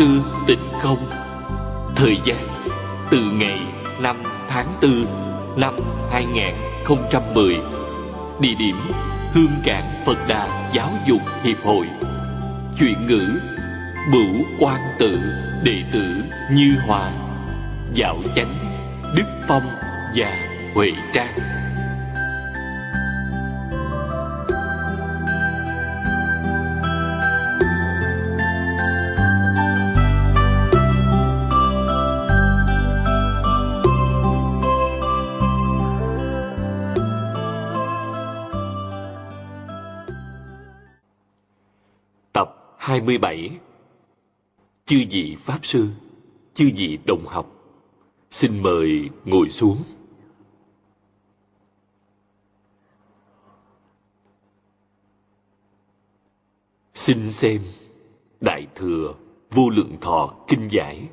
sư tịnh không? Thời gian, từ ngày 5 tháng 4 năm 2010 địa điểm hương cảng phật đà giáo dục hiệp hội. Chuyện ngữ, bửu quan tự đệ tử như hòa, dạo chánh, đức phong và huệ trang. 27 Chư vị Pháp Sư, chư vị đồng học, xin mời ngồi xuống. Xin xem Đại Thừa Vô Lượng Thọ Kinh Giải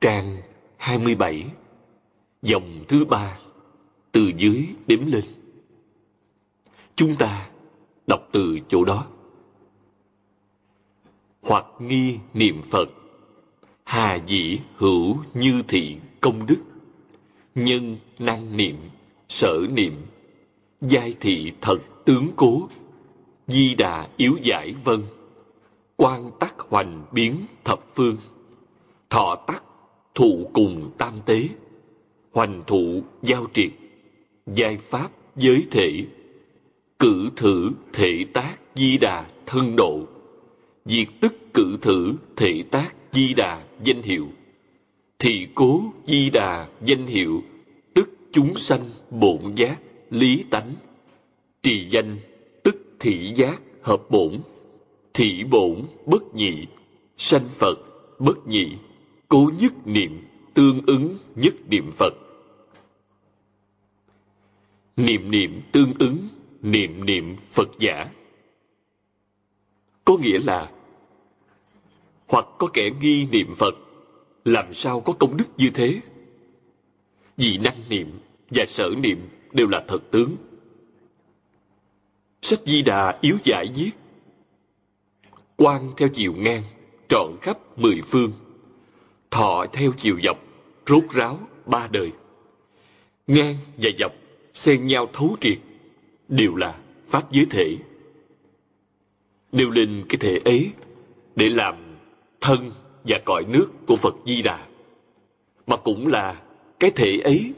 Trang 27 Dòng thứ ba Từ dưới đếm lên. Chúng ta đọc từ chỗ đó hoặc nghi niệm Phật. Hà dĩ hữu như thị công đức. Nhân năng niệm, sở niệm, giai thị thật tướng cố. Di đà yếu giải vân. Quan tắc hoành biến thập phương. Thọ tắc thụ cùng tam tế. Hoành thụ giao triệt. Giai pháp giới thể. Cử thử thể tác di đà thân độ diệt tức cử thử thể tác di đà danh hiệu. Thì cố di đà danh hiệu, tức chúng sanh bổn giác, lý tánh. Trì danh, tức thị giác, hợp bổn. Thị bổn, bất nhị. Sanh phật, bất nhị. Cố nhất niệm, tương ứng nhất niệm phật. Niệm niệm tương ứng, niệm niệm phật giả có nghĩa là hoặc có kẻ nghi niệm Phật, làm sao có công đức như thế? Vì năng niệm và sở niệm đều là thật tướng. Sách Di Đà yếu giải viết Quan theo chiều ngang, trọn khắp mười phương. Thọ theo chiều dọc, rốt ráo ba đời. Ngang và dọc, xen nhau thấu triệt, đều là Pháp giới thể. Nêu lên cái thể ấy để làm thân và cõi nước của Phật Di Đà, mà cũng là cái thể ấy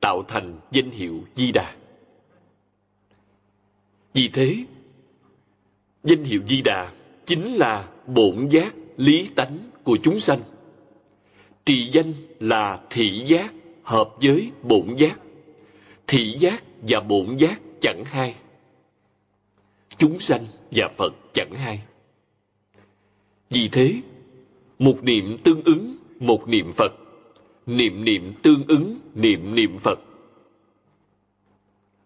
tạo thành danh hiệu Di Đà. Vì thế, danh hiệu Di Đà chính là bổn giác lý tánh của chúng sanh. Trì danh là thị giác hợp với bổn giác. Thị giác và bổn giác chẳng hai. Chúng sanh và Phật chẳng hai. Vì thế, một niệm tương ứng một niệm Phật, niệm niệm tương ứng niệm niệm Phật.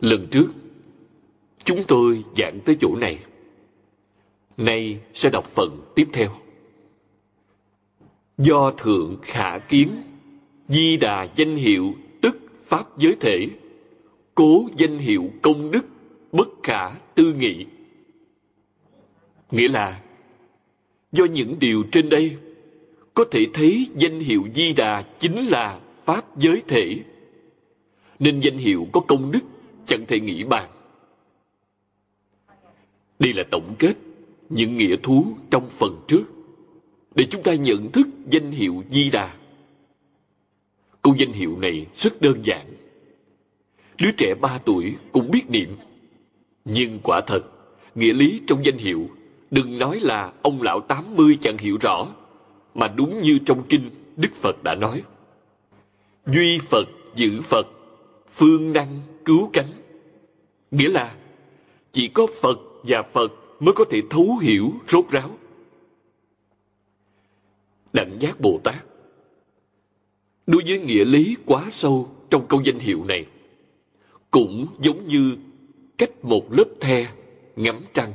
Lần trước, chúng tôi giảng tới chỗ này. Nay sẽ đọc phần tiếp theo. Do thượng khả kiến, di đà danh hiệu tức pháp giới thể, cố danh hiệu công đức bất khả tư nghị. Nghĩa là Do những điều trên đây, có thể thấy danh hiệu Di Đà chính là Pháp giới thể. Nên danh hiệu có công đức chẳng thể nghĩ bàn. Đây là tổng kết những nghĩa thú trong phần trước để chúng ta nhận thức danh hiệu Di Đà. Câu danh hiệu này rất đơn giản. Đứa trẻ ba tuổi cũng biết niệm. Nhưng quả thật, nghĩa lý trong danh hiệu Đừng nói là ông lão 80 chẳng hiểu rõ, mà đúng như trong kinh Đức Phật đã nói. Duy Phật giữ Phật, phương năng cứu cánh. Nghĩa là chỉ có Phật và Phật mới có thể thấu hiểu rốt ráo. Đặng giác Bồ Tát Đối với nghĩa lý quá sâu trong câu danh hiệu này, cũng giống như cách một lớp the ngắm trăng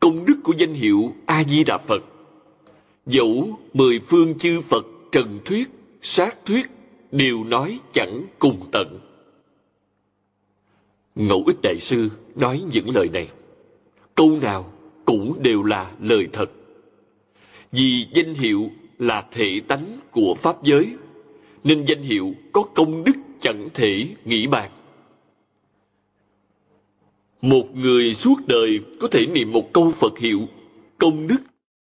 công đức của danh hiệu a di đà phật dẫu mười phương chư phật trần thuyết sát thuyết đều nói chẳng cùng tận ngẫu ích đại sư nói những lời này câu nào cũng đều là lời thật. Vì danh hiệu là thể tánh của Pháp giới, nên danh hiệu có công đức chẳng thể nghĩ bàn. Một người suốt đời có thể niệm một câu Phật hiệu, công đức,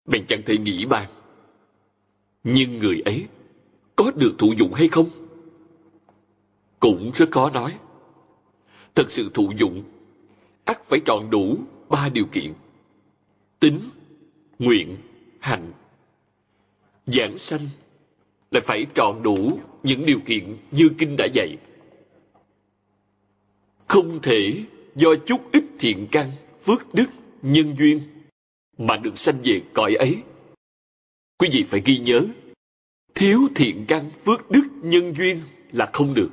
bèn chẳng thể nghĩ bàn. Nhưng người ấy có được thụ dụng hay không? Cũng rất khó nói. Thật sự thụ dụng, ắt phải tròn đủ ba điều kiện. Tính, nguyện, hành. Giảng sanh lại phải tròn đủ những điều kiện như kinh đã dạy. Không thể do chút ít thiện căn, phước đức, nhân duyên mà được sanh về cõi ấy. Quý vị phải ghi nhớ, thiếu thiện căn, phước đức, nhân duyên là không được.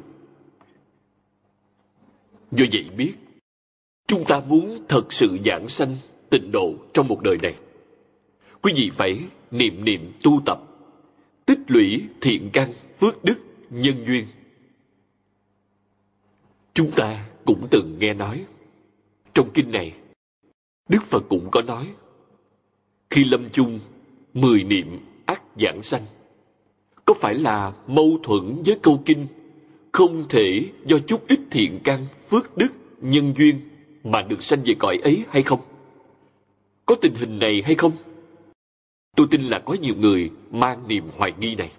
Do vậy biết, chúng ta muốn thật sự giảng sanh, tịnh độ trong một đời này. Quý vị phải niệm niệm tu tập, tích lũy thiện căn, phước đức, nhân duyên. Chúng ta cũng từng nghe nói, trong kinh này, Đức Phật cũng có nói, khi lâm chung, mười niệm ác giảng sanh. Có phải là mâu thuẫn với câu kinh không thể do chút ít thiện căn, phước đức, nhân duyên mà được sanh về cõi ấy hay không? Có tình hình này hay không? Tôi tin là có nhiều người mang niềm hoài nghi này.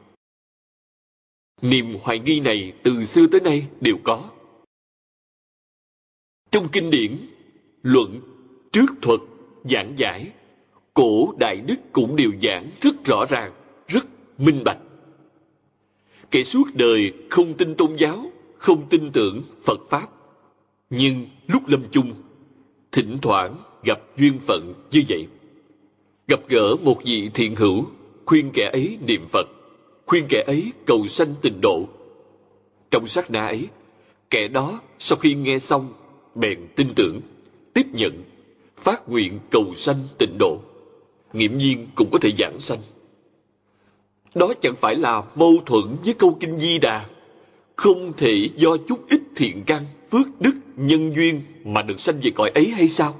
Niềm hoài nghi này từ xưa tới nay đều có. Trong kinh điển, luận, trước thuật, giảng giải, cổ đại đức cũng đều giảng rất rõ ràng, rất minh bạch. Kẻ suốt đời không tin tôn giáo, không tin tưởng Phật Pháp. Nhưng lúc lâm chung, thỉnh thoảng gặp duyên phận như vậy. Gặp gỡ một vị thiện hữu, khuyên kẻ ấy niệm Phật, khuyên kẻ ấy cầu sanh tịnh độ. Trong sát na ấy, kẻ đó sau khi nghe xong, bèn tin tưởng, tiếp nhận, phát nguyện cầu sanh tịnh độ. nghiệm nhiên cũng có thể giảng sanh. Đó chẳng phải là mâu thuẫn với câu kinh Di Đà. Không thể do chút ít thiện căn, phước đức, nhân duyên mà được sanh về cõi ấy hay sao?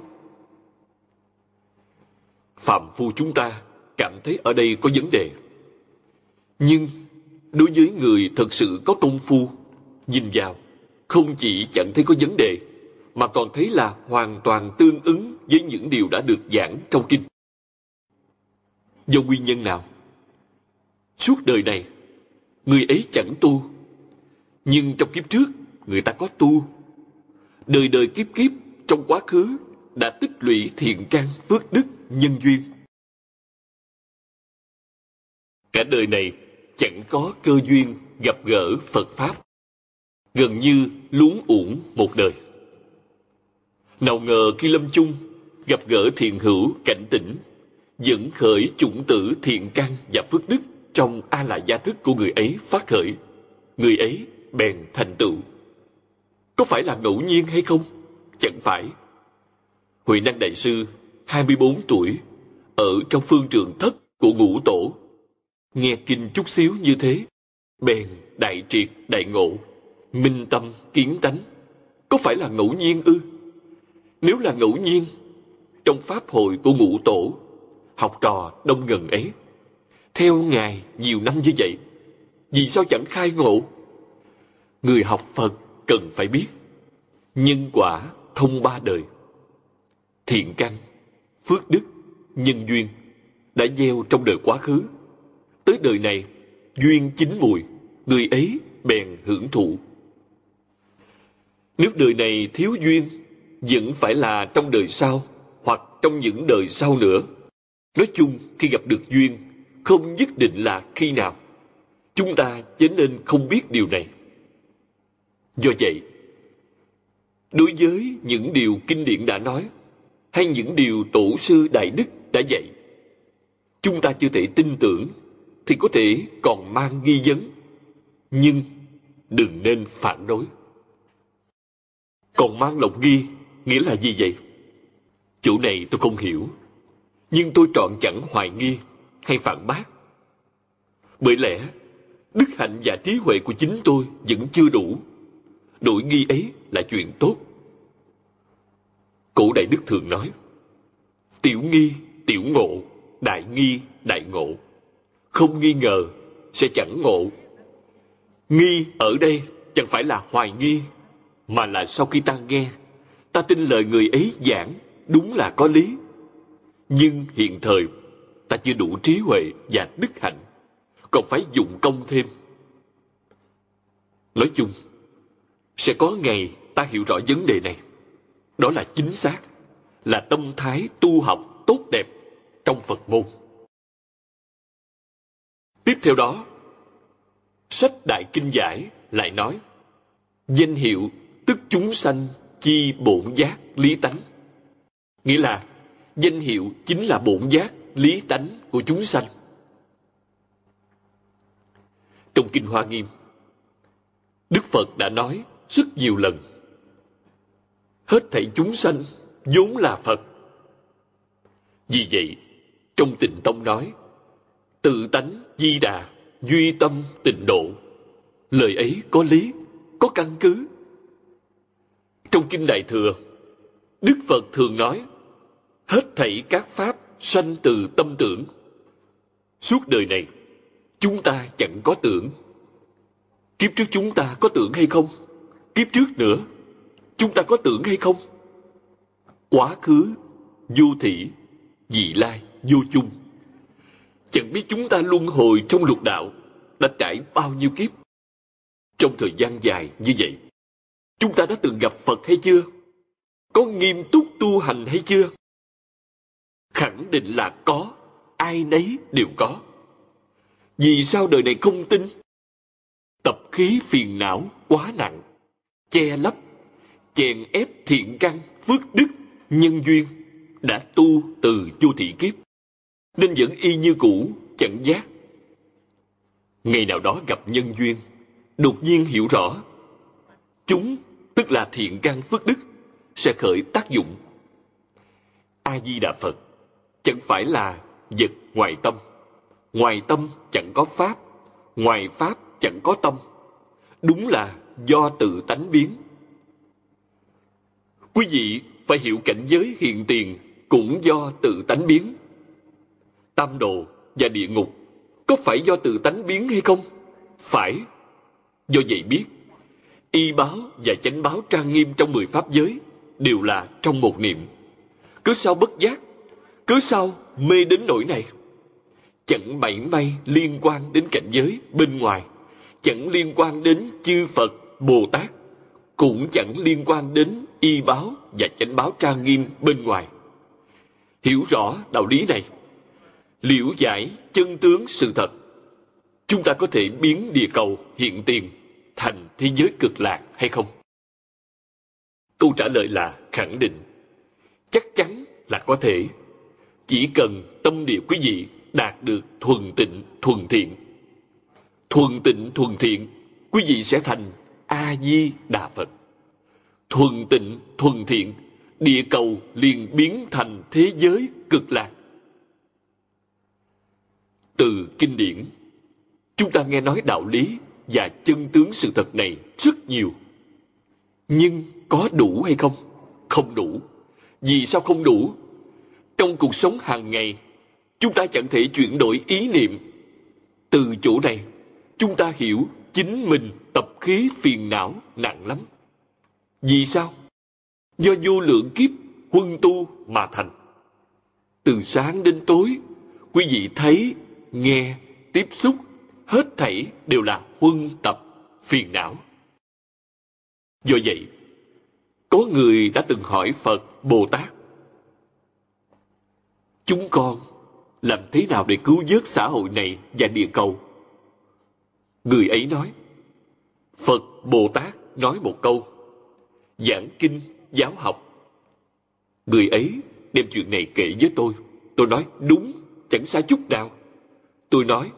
Phạm phu chúng ta cảm thấy ở đây có vấn đề. Nhưng đối với người thật sự có công phu, nhìn vào, không chỉ chẳng thấy có vấn đề, mà còn thấy là hoàn toàn tương ứng với những điều đã được giảng trong kinh. Do nguyên nhân nào? Suốt đời này, người ấy chẳng tu. Nhưng trong kiếp trước, người ta có tu. Đời đời kiếp kiếp, trong quá khứ, đã tích lũy thiện căn, phước đức, nhân duyên. Cả đời này chẳng có cơ duyên gặp gỡ Phật Pháp. Gần như luống uổng một đời. Nào ngờ khi lâm chung, gặp gỡ thiền hữu cảnh tỉnh, dẫn khởi chủng tử thiện căn và phước đức trong a la gia thức của người ấy phát khởi người ấy bèn thành tựu. Có phải là ngẫu nhiên hay không? Chẳng phải. Huệ năng đại sư 24 tuổi ở trong phương trường thất của ngũ tổ. Nghe kinh chút xíu như thế bèn đại triệt đại ngộ minh tâm kiến tánh. Có phải là ngẫu nhiên ư? Nếu là ngẫu nhiên trong pháp hội của ngũ tổ học trò đông ngần ấy theo Ngài nhiều năm như vậy, vì sao chẳng khai ngộ? Người học Phật cần phải biết, nhân quả thông ba đời. Thiện căn, phước đức, nhân duyên đã gieo trong đời quá khứ. Tới đời này, duyên chín mùi, người ấy bèn hưởng thụ. Nếu đời này thiếu duyên, vẫn phải là trong đời sau hoặc trong những đời sau nữa. Nói chung, khi gặp được duyên không nhất định là khi nào. Chúng ta chớ nên không biết điều này. Do vậy, đối với những điều kinh điển đã nói, hay những điều tổ sư Đại Đức đã dạy, chúng ta chưa thể tin tưởng, thì có thể còn mang nghi vấn, nhưng đừng nên phản đối. Còn mang lòng nghi, nghĩa là gì vậy? Chỗ này tôi không hiểu, nhưng tôi trọn chẳng hoài nghi hay phản bác. Bởi lẽ, đức hạnh và trí huệ của chính tôi vẫn chưa đủ. Đổi nghi ấy là chuyện tốt. Cổ Đại Đức thường nói, Tiểu nghi, tiểu ngộ, đại nghi, đại ngộ. Không nghi ngờ, sẽ chẳng ngộ. Nghi ở đây chẳng phải là hoài nghi, mà là sau khi ta nghe, ta tin lời người ấy giảng, đúng là có lý. Nhưng hiện thời, ta chưa đủ trí huệ và đức hạnh, còn phải dụng công thêm. Nói chung, sẽ có ngày ta hiểu rõ vấn đề này. Đó là chính xác, là tâm thái tu học tốt đẹp trong Phật môn. Tiếp theo đó, sách Đại Kinh Giải lại nói, danh hiệu tức chúng sanh chi bổn giác lý tánh. Nghĩa là, danh hiệu chính là bổn giác lý tánh của chúng sanh. Trong Kinh Hoa Nghiêm, Đức Phật đã nói rất nhiều lần, hết thảy chúng sanh vốn là Phật. Vì vậy, trong tịnh tông nói, tự tánh di đà, duy tâm tịnh độ. Lời ấy có lý, có căn cứ. Trong Kinh Đại Thừa, Đức Phật thường nói, hết thảy các pháp sanh từ tâm tưởng. Suốt đời này, chúng ta chẳng có tưởng. Kiếp trước chúng ta có tưởng hay không? Kiếp trước nữa, chúng ta có tưởng hay không? Quá khứ, vô thị, vị lai, vô chung. Chẳng biết chúng ta luân hồi trong lục đạo đã trải bao nhiêu kiếp. Trong thời gian dài như vậy, chúng ta đã từng gặp Phật hay chưa? Có nghiêm túc tu hành hay chưa? Khẳng định là có, ai nấy đều có. Vì sao đời này không tin? Tập khí phiền não quá nặng, che lấp, chèn ép thiện căn, phước đức, nhân duyên đã tu từ chu thị kiếp nên vẫn y như cũ chẳng giác ngày nào đó gặp nhân duyên đột nhiên hiểu rõ tức là thiện căn phước đức, sẽ khởi tác dụng. A di đà phật chẳng phải là vật ngoài tâm. Ngoài tâm chẳng có pháp, ngoài pháp chẳng có tâm. Đúng là do tự tánh biến. Quý vị phải hiểu cảnh giới hiện tiền cũng do tự tánh biến. Tam đồ và địa ngục có phải do tự tánh biến hay không? Phải. Do vậy biết y báo và chánh báo trang nghiêm trong mười pháp giới đều là trong một niệm. Cứ sao bất giác, cứ sao mê đến nỗi này, chẳng mảy may liên quan đến cảnh giới bên ngoài, chẳng liên quan đến chư phật, bồ tát, cũng chẳng liên quan đến y báo và chánh báo trang nghiêm bên ngoài. Hiểu rõ đạo lý này, liễu giải chân tướng sự thật, chúng ta có thể biến địa cầu hiện tiền thành thế giới cực lạc hay không? Câu trả lời là khẳng định. Chắc chắn là có thể. Chỉ cần tâm địa quý vị đạt được thuần tịnh, thuần thiện. Thuần tịnh, thuần thiện, quý vị sẽ thành a di đà phật. Thuần tịnh, thuần thiện, địa cầu liền biến thành thế giới cực lạc. Từ kinh điển, chúng ta nghe nói đạo lý và chân tướng sự thật này rất nhiều. Nhưng có đủ hay không? Không đủ. Vì sao không đủ? Trong cuộc sống hàng ngày, chúng ta chẳng thể chuyển đổi ý niệm. Từ chỗ này, chúng ta hiểu chính mình tập khí phiền não nặng lắm. Vì sao? Do vô lượng kiếp huân tu mà thành. Từ sáng đến tối, quý vị thấy, nghe, tiếp xúc, hết thảy đều là huân tập phiền não. Do vậy, có người đã từng hỏi phật bồ tát, chúng con làm thế nào để cứu vớt xã hội này và địa cầu? Người ấy nói, phật bồ tát nói một câu, giảng kinh, giáo học. Người ấy đem chuyện này kể với tôi. Tôi nói, đúng, chẳng sai chút nào. Tôi nói,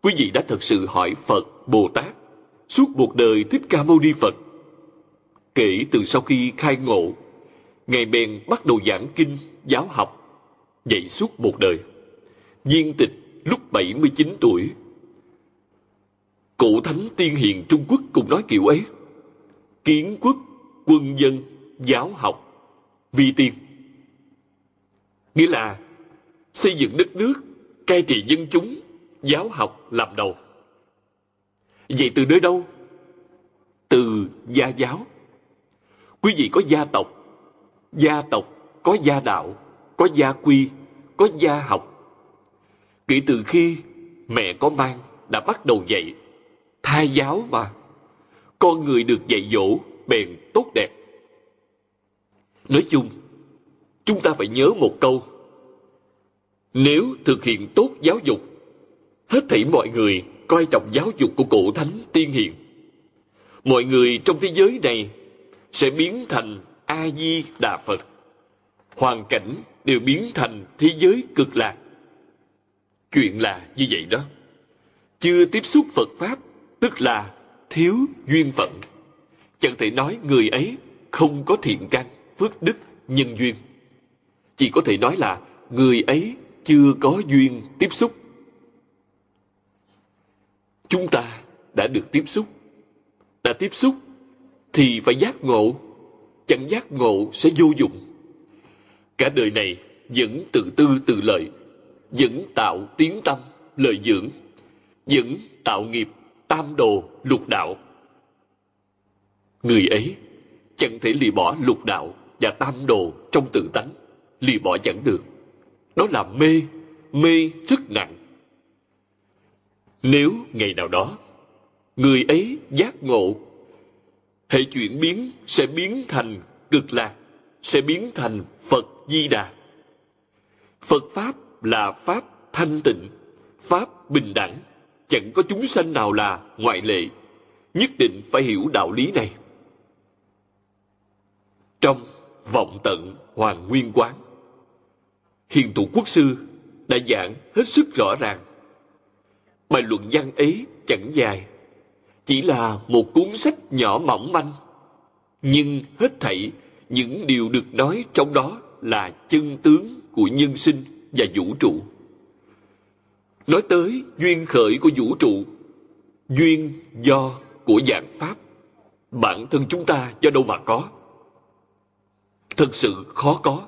quý vị đã thật sự hỏi phật bồ tát suốt một đời thích ca mâu ni phật. Kể từ sau khi khai ngộ ngài bèn bắt đầu giảng kinh giáo học dạy suốt một đời. Viên tịch lúc 79 tuổi. Cổ thánh tiên hiền trung quốc cũng nói kiểu ấy. Kiến quốc quân dân giáo học vi tiên. Nghĩa là xây dựng đất nước, cai trị dân chúng, giáo học làm đầu. Vậy từ nơi đâu? Từ gia giáo. Quý vị có gia tộc, gia tộc có gia đạo, có gia quy, có gia học. Kể từ khi mẹ có mang đã bắt đầu dạy, thai giáo mà. Con người được dạy dỗ bền tốt đẹp. Nói chung, chúng ta phải nhớ một câu. Nếu thực hiện tốt giáo dục, hết thảy mọi người coi trọng giáo dục của cổ thánh tiên hiền. Mọi người trong thế giới này sẽ biến thành A-di-đà Phật. Hoàn cảnh đều biến thành thế giới cực lạc. Chuyện là như vậy đó. Chưa tiếp xúc Phật Pháp, tức là thiếu duyên phận. Chẳng thể nói người ấy không có thiện căn, phước đức, nhân duyên. Chỉ có thể nói là người ấy chưa có duyên tiếp xúc. Chúng ta đã được tiếp xúc. Đã tiếp xúc thì phải giác ngộ. Chẳng giác ngộ sẽ vô dụng. Cả đời này vẫn tự tư tự lợi, vẫn tạo tiếng tâm, lợi dưỡng, vẫn tạo nghiệp, tam đồ, lục đạo. Người ấy chẳng thể lì bỏ lục đạo và tam đồ trong tự tánh, lì bỏ chẳng được. Đó là mê, mê rất nặng. Nếu ngày nào đó, người ấy giác ngộ, hệ chuyển biến sẽ biến thành cực lạc, sẽ biến thành Phật Di Đà. Phật Pháp là Pháp thanh tịnh, Pháp bình đẳng, chẳng có chúng sanh nào là ngoại lệ. Nhất định phải hiểu đạo lý này. Trong vọng tận Hoàng Nguyên Quán, Hiền thủ quốc sư đã giảng hết sức rõ ràng. Bài luận văn ấy chẳng dài, chỉ là một cuốn sách nhỏ mỏng manh, nhưng hết thảy những điều được nói trong đó là chân tướng của nhân sinh và vũ trụ. Nói tới duyên khởi của vũ trụ, duyên do của dạng Pháp, bản thân chúng ta do đâu mà có. Thật sự khó có,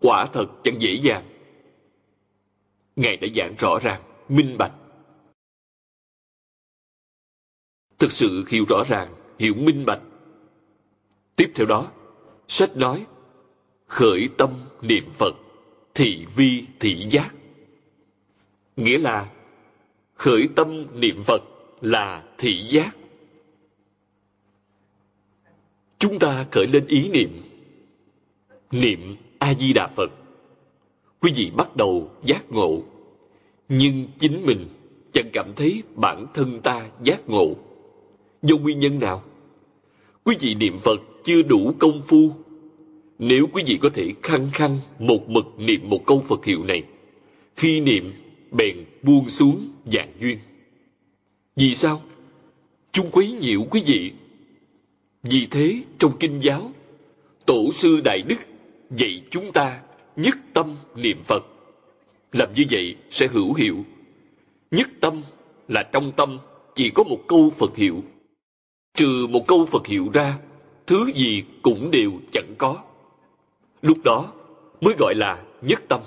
quả thật chẳng dễ dàng. Ngài đã giảng rõ ràng, minh bạch. Thực sự hiểu rõ ràng, hiểu minh bạch. Tiếp theo đó, sách nói, khởi tâm niệm Phật, thị vi thị giác. Nghĩa là, khởi tâm niệm Phật là thị giác. Chúng ta khởi lên ý niệm, niệm A-di-đà Phật. Quý vị bắt đầu giác ngộ, nhưng chính mình chẳng cảm thấy bản thân ta giác ngộ. Do nguyên nhân nào? Quý vị niệm Phật chưa đủ công phu. Nếu quý vị có thể khăng khăng một mực niệm một câu Phật hiệu này, khi niệm bèn buông xuống dạng duyên. Vì sao? Chúng quấy nhiễu quý vị. Vì thế, trong kinh giáo, Tổ sư Đại Đức dạy chúng ta nhất tâm niệm Phật. Làm như vậy sẽ hữu hiệu. Nhất tâm là trong tâm chỉ có một câu Phật hiệu. Trừ một câu Phật hiệu ra, thứ gì cũng đều chẳng có. Lúc đó mới gọi là nhất tâm.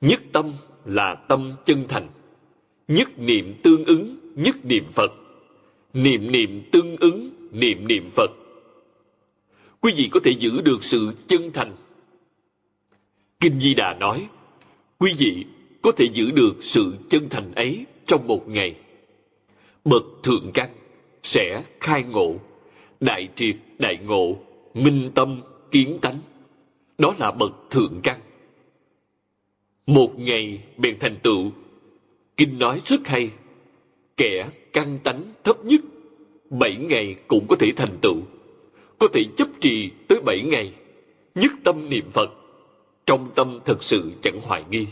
Nhất tâm là tâm chân thành. Nhất niệm tương ứng, nhất niệm Phật. Niệm niệm tương ứng, niệm niệm Phật. Quý vị có thể giữ được sự chân thành. Kinh Di Đà nói, quý vị có thể giữ được sự chân thành ấy trong một ngày. Bậc thượng căn sẽ khai ngộ, đại triệt đại ngộ, minh tâm kiến tánh. Đó là bậc thượng căn. Một ngày bèn thành tựu. Kinh nói rất hay. Kẻ căn tánh thấp nhất, bảy ngày cũng có thể thành tựu. Có thể chấp trì tới bảy ngày, nhất tâm niệm Phật. Trong tâm thật sự chẳng hoài nghi,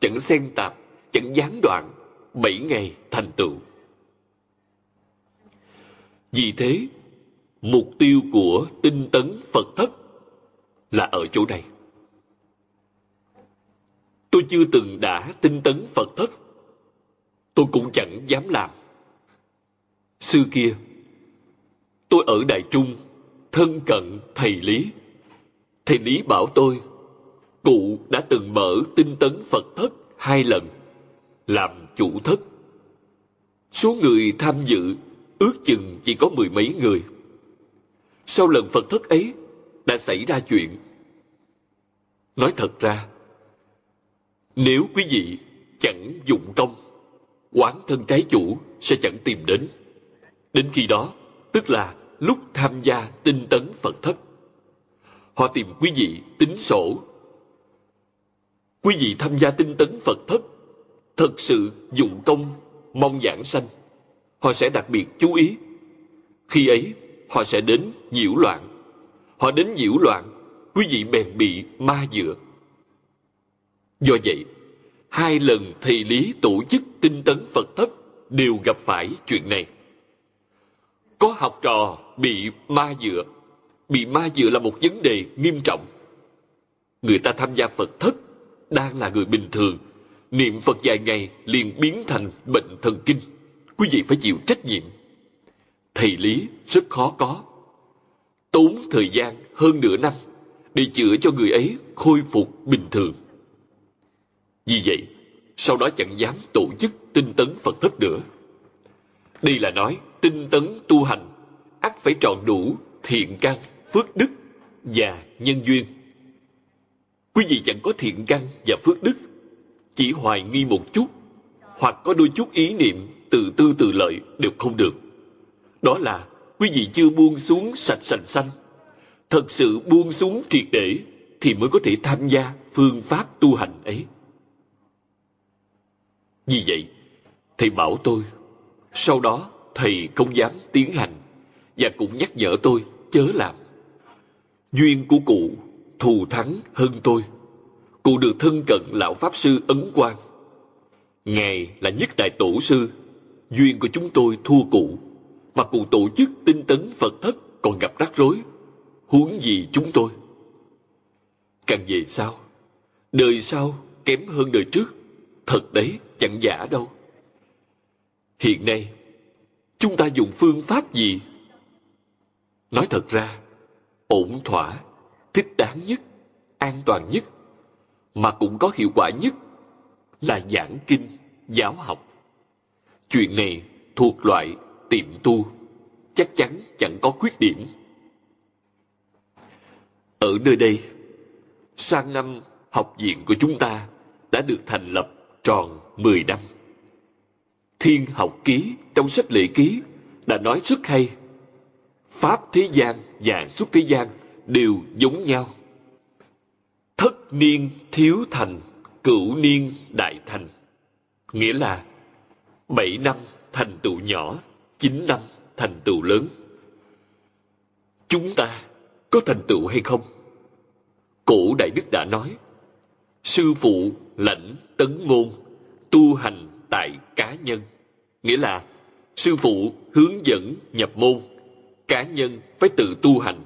chẳng xen tạp, chẳng gián đoạn, bảy ngày thành tựu. Vì thế, mục tiêu của tinh tấn Phật thất là ở chỗ này. Tôi chưa từng đã tinh tấn Phật thất. Tôi cũng chẳng dám làm. Xưa kia, tôi ở Đại Trung, thân cận thầy Lý. Thầy Lý bảo tôi, cụ đã từng mở tinh tấn Phật thất hai lần, làm chủ thất. Số người tham dự ước chừng chỉ có mười mấy người. Sau lần Phật thất ấy, đã xảy ra chuyện. Nói thật ra, nếu quý vị chẳng dụng công, quán thân trái chủ sẽ chẳng tìm đến. Đến khi đó, tức là lúc tham gia tinh tấn Phật thất. Họ tìm quý vị tính sổ. Quý vị tham gia tinh tấn Phật thất, thật sự dụng công, mong giảng sanh. Họ sẽ đặc biệt chú ý. Khi ấy, họ sẽ đến nhiễu loạn. Họ đến nhiễu loạn, quý vị bèn bị ma dựa. Do vậy, hai lần thầy lý tổ chức tinh tấn Phật thất đều gặp phải chuyện này. Có học trò bị ma dựa. Bị ma dựa là một vấn đề nghiêm trọng. Người ta tham gia Phật thất đang là người bình thường. Niệm Phật vài ngày liền biến thành bệnh thần kinh. Quý vị phải chịu trách nhiệm. Thầy lý rất khó có. Tốn thời gian hơn nửa năm để chữa cho người ấy khôi phục bình thường. Vì vậy, sau đó chẳng dám tổ chức tinh tấn Phật thất nữa. Đây là nói tinh tấn tu hành, ắt phải tròn đủ thiện căn, phước đức và nhân duyên. Quý vị chẳng có thiện căn và phước đức, chỉ hoài nghi một chút, hoặc có đôi chút ý niệm tự tư tự lợi đều không được. Đó là quý vị chưa buông xuống sạch sành xanh. Thật sự buông xuống triệt để thì mới có thể tham gia phương pháp tu hành ấy. Vì vậy, thầy bảo tôi, sau đó thầy không dám tiến hành và cũng nhắc nhở tôi chớ làm. Duyên của cụ thù thắng hơn tôi. Cụ được thân cận lão Pháp Sư Ấn Quang. Ngài là nhất đại tổ sư. Duyên của chúng tôi thua cụ. Mà cụ tổ chức tinh tấn Phật thất còn gặp rắc rối. Huống gì chúng tôi. Càng về sau, đời sau kém hơn đời trước. Thật đấy, chẳng giả đâu. Hiện nay, chúng ta dùng phương pháp gì? Nói thật ra, ổn thỏa, thích đáng nhất, an toàn nhất, mà cũng có hiệu quả nhất là giảng kinh, giáo học. Chuyện này thuộc loại tiệm tu, chắc chắn chẳng có khuyết điểm. Ở nơi đây, sang năm học viện của chúng ta đã được thành lập tròn 10 năm. Thiên học ký trong sách lệ ký đã nói rất hay. Pháp thế gian và xuất thế gian đều giống nhau. Thất niên thiếu thành, cửu niên đại thành. Nghĩa là bảy năm thành tựu nhỏ, chín năm thành tựu lớn. Chúng ta có thành tựu hay không? Cổ Đại Đức đã nói, sư phụ lãnh tấn môn, tu hành tại cá nhân. Nghĩa là sư phụ hướng dẫn nhập môn, cá nhân phải tự tu hành.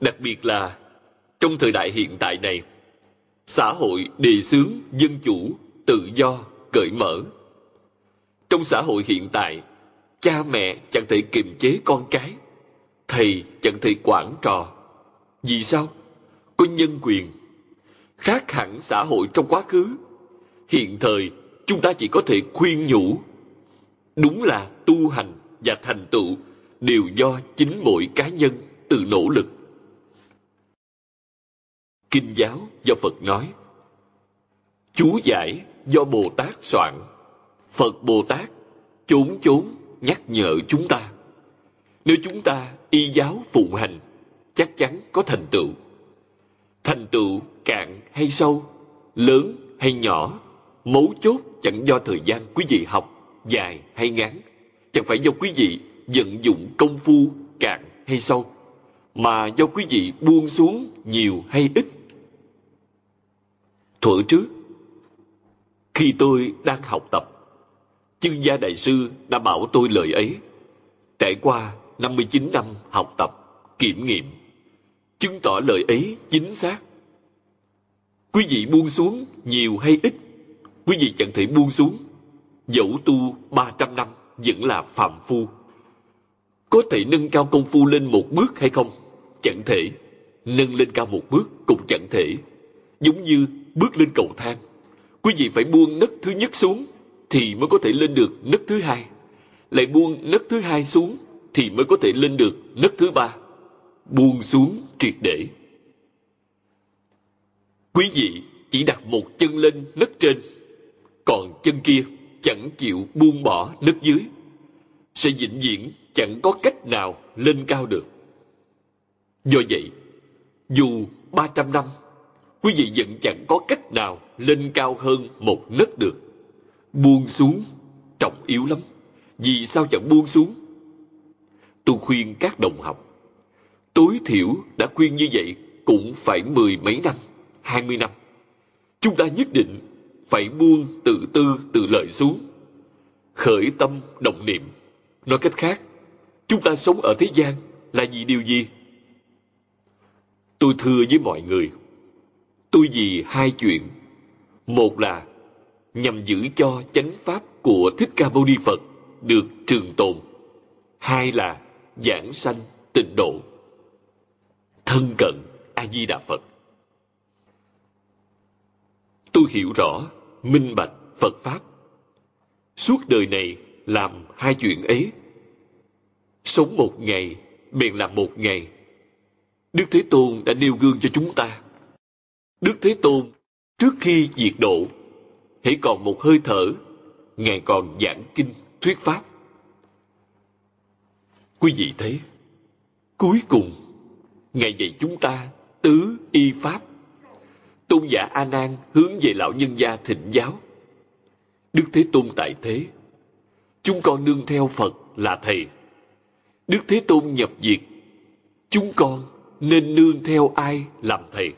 Đặc biệt là trong thời đại hiện tại này, xã hội đề xướng dân chủ, tự do, cởi mở. Trong xã hội hiện tại, cha mẹ chẳng thể kiềm chế con cái, thầy chẳng thể quản trò. Vì sao? Có nhân quyền. Khác hẳn xã hội trong quá khứ. Hiện thời, chúng ta chỉ có thể khuyên nhủ. Đúng là tu hành và thành tựu đều do chính mỗi cá nhân tự nỗ lực. Kinh giáo do Phật nói. Chú giải do Bồ Tát soạn. Phật Bồ Tát chốn chốn nhắc nhở chúng ta. Nếu chúng ta y giáo phụng hành, chắc chắn có thành tựu. Thành tựu cạn hay sâu, lớn hay nhỏ, mấu chốt chẳng do thời gian quý vị học dài hay ngắn, chẳng phải do quý vị vận dụng công phu cạn hay sâu, mà do quý vị buông xuống nhiều hay ít. Thuở trước, khi tôi đang học tập, Chư gia đại sư đã bảo tôi lời ấy. Trải qua 59 năm học tập, kiểm nghiệm, chứng tỏ lời ấy chính xác. Quý vị buông xuống nhiều hay ít, quý vị chẳng thể buông xuống. Dẫu tu 300 năm vẫn là phạm phu. Có thể nâng cao công phu lên một bước hay không? Chẳng thể. nâng lên cao một bước cũng chẳng thể. Giống như bước lên cầu thang. Quý vị phải buông nấc thứ nhất xuống thì mới có thể lên được nấc thứ hai. Lại buông nấc thứ hai xuống thì mới có thể lên được nấc thứ ba. Buông xuống triệt để. Quý vị chỉ đặt một chân lên nấc trên, còn chân kia chẳng chịu buông bỏ nấc dưới. Sẽ vĩnh viễn chẳng có cách nào lên cao được. Do vậy, dù 300 năm, quý vị vẫn chẳng có cách nào lên cao hơn một nấc được. Buông xuống, trọng yếu lắm. Vì sao chẳng buông xuống? Tôi khuyên các đồng học, tối thiểu đã khuyên như vậy cũng phải mười mấy năm, hai mươi năm. Chúng ta nhất định phải buông tự tư tự lợi xuống. Khởi tâm động niệm. Nói cách khác, chúng ta sống ở thế gian là vì điều gì? Tôi thưa với mọi người, tôi vì hai chuyện. Một là nhằm giữ cho chánh pháp của Thích Ca Mâu Ni Phật được trường tồn. Hai là giảng sanh tịnh độ. Thân cận A-di-đà Phật. Tôi hiểu rõ, minh bạch Phật Pháp. Suốt đời này làm hai chuyện ấy. Sống một ngày, bèn làm một ngày. Đức Thế Tôn đã nêu gương cho chúng ta. Đức Thế Tôn, trước khi diệt độ, hãy còn một hơi thở, Ngài còn giảng kinh, thuyết Pháp. Quý vị thấy, cuối cùng, Ngài dạy chúng ta tứ y Pháp. Tôn giả A Nan hướng về lão nhân gia thịnh giáo. Đức Thế Tôn tại thế, chúng con nương theo Phật là thầy. Đức Thế Tôn nhập diệt, chúng con nên nương theo ai làm thầy.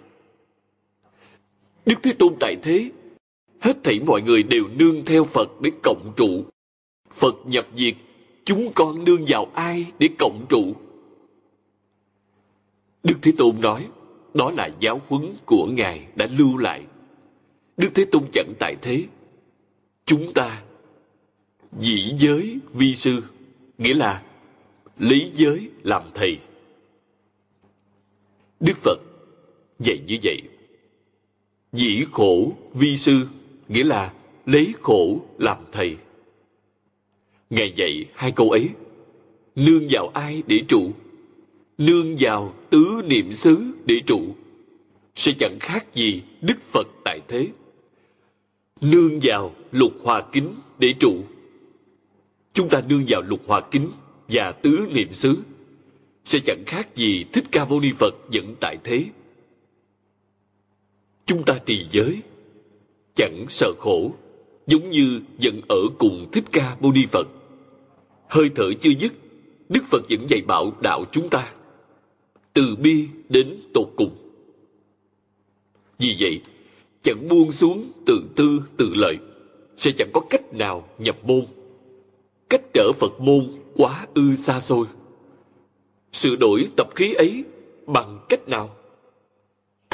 Đức Thế Tôn tại thế, hết thảy mọi người đều nương theo Phật để cộng trụ. Phật nhập diệt, chúng con nương vào ai để cộng trụ? Đức Thế Tôn nói, đó là giáo huấn của Ngài đã lưu lại. Đức Thế Tôn chẳng tại thế. Chúng ta dĩ giới vi sư, nghĩa là lý giới làm thầy. Đức Phật dạy như vậy. Dĩ khổ vi sư, nghĩa là lấy khổ làm thầy. Ngài dạy hai câu ấy, nương vào ai để trụ? Nương vào tứ niệm xứ để trụ, sẽ chẳng khác gì Đức Phật tại thế. Nương vào lục hòa kính để trụ. Chúng ta nương vào lục hòa kính và tứ niệm xứ, sẽ chẳng khác gì Thích Ca Mâu Ni Phật dẫn tại thế. Chúng ta trì giới, chẳng sợ khổ, giống như vẫn ở cùng Thích Ca Mâu Ni Phật hơi thở chưa dứt, Đức Phật vẫn dạy bảo đạo chúng ta. Từ bi đến tột cùng. Vì vậy, chẳng buông xuống tự tư tự lợi, sẽ chẳng có cách nào nhập môn. Cách trở Phật môn quá ư xa xôi. Sự đổi tập khí ấy bằng cách nào?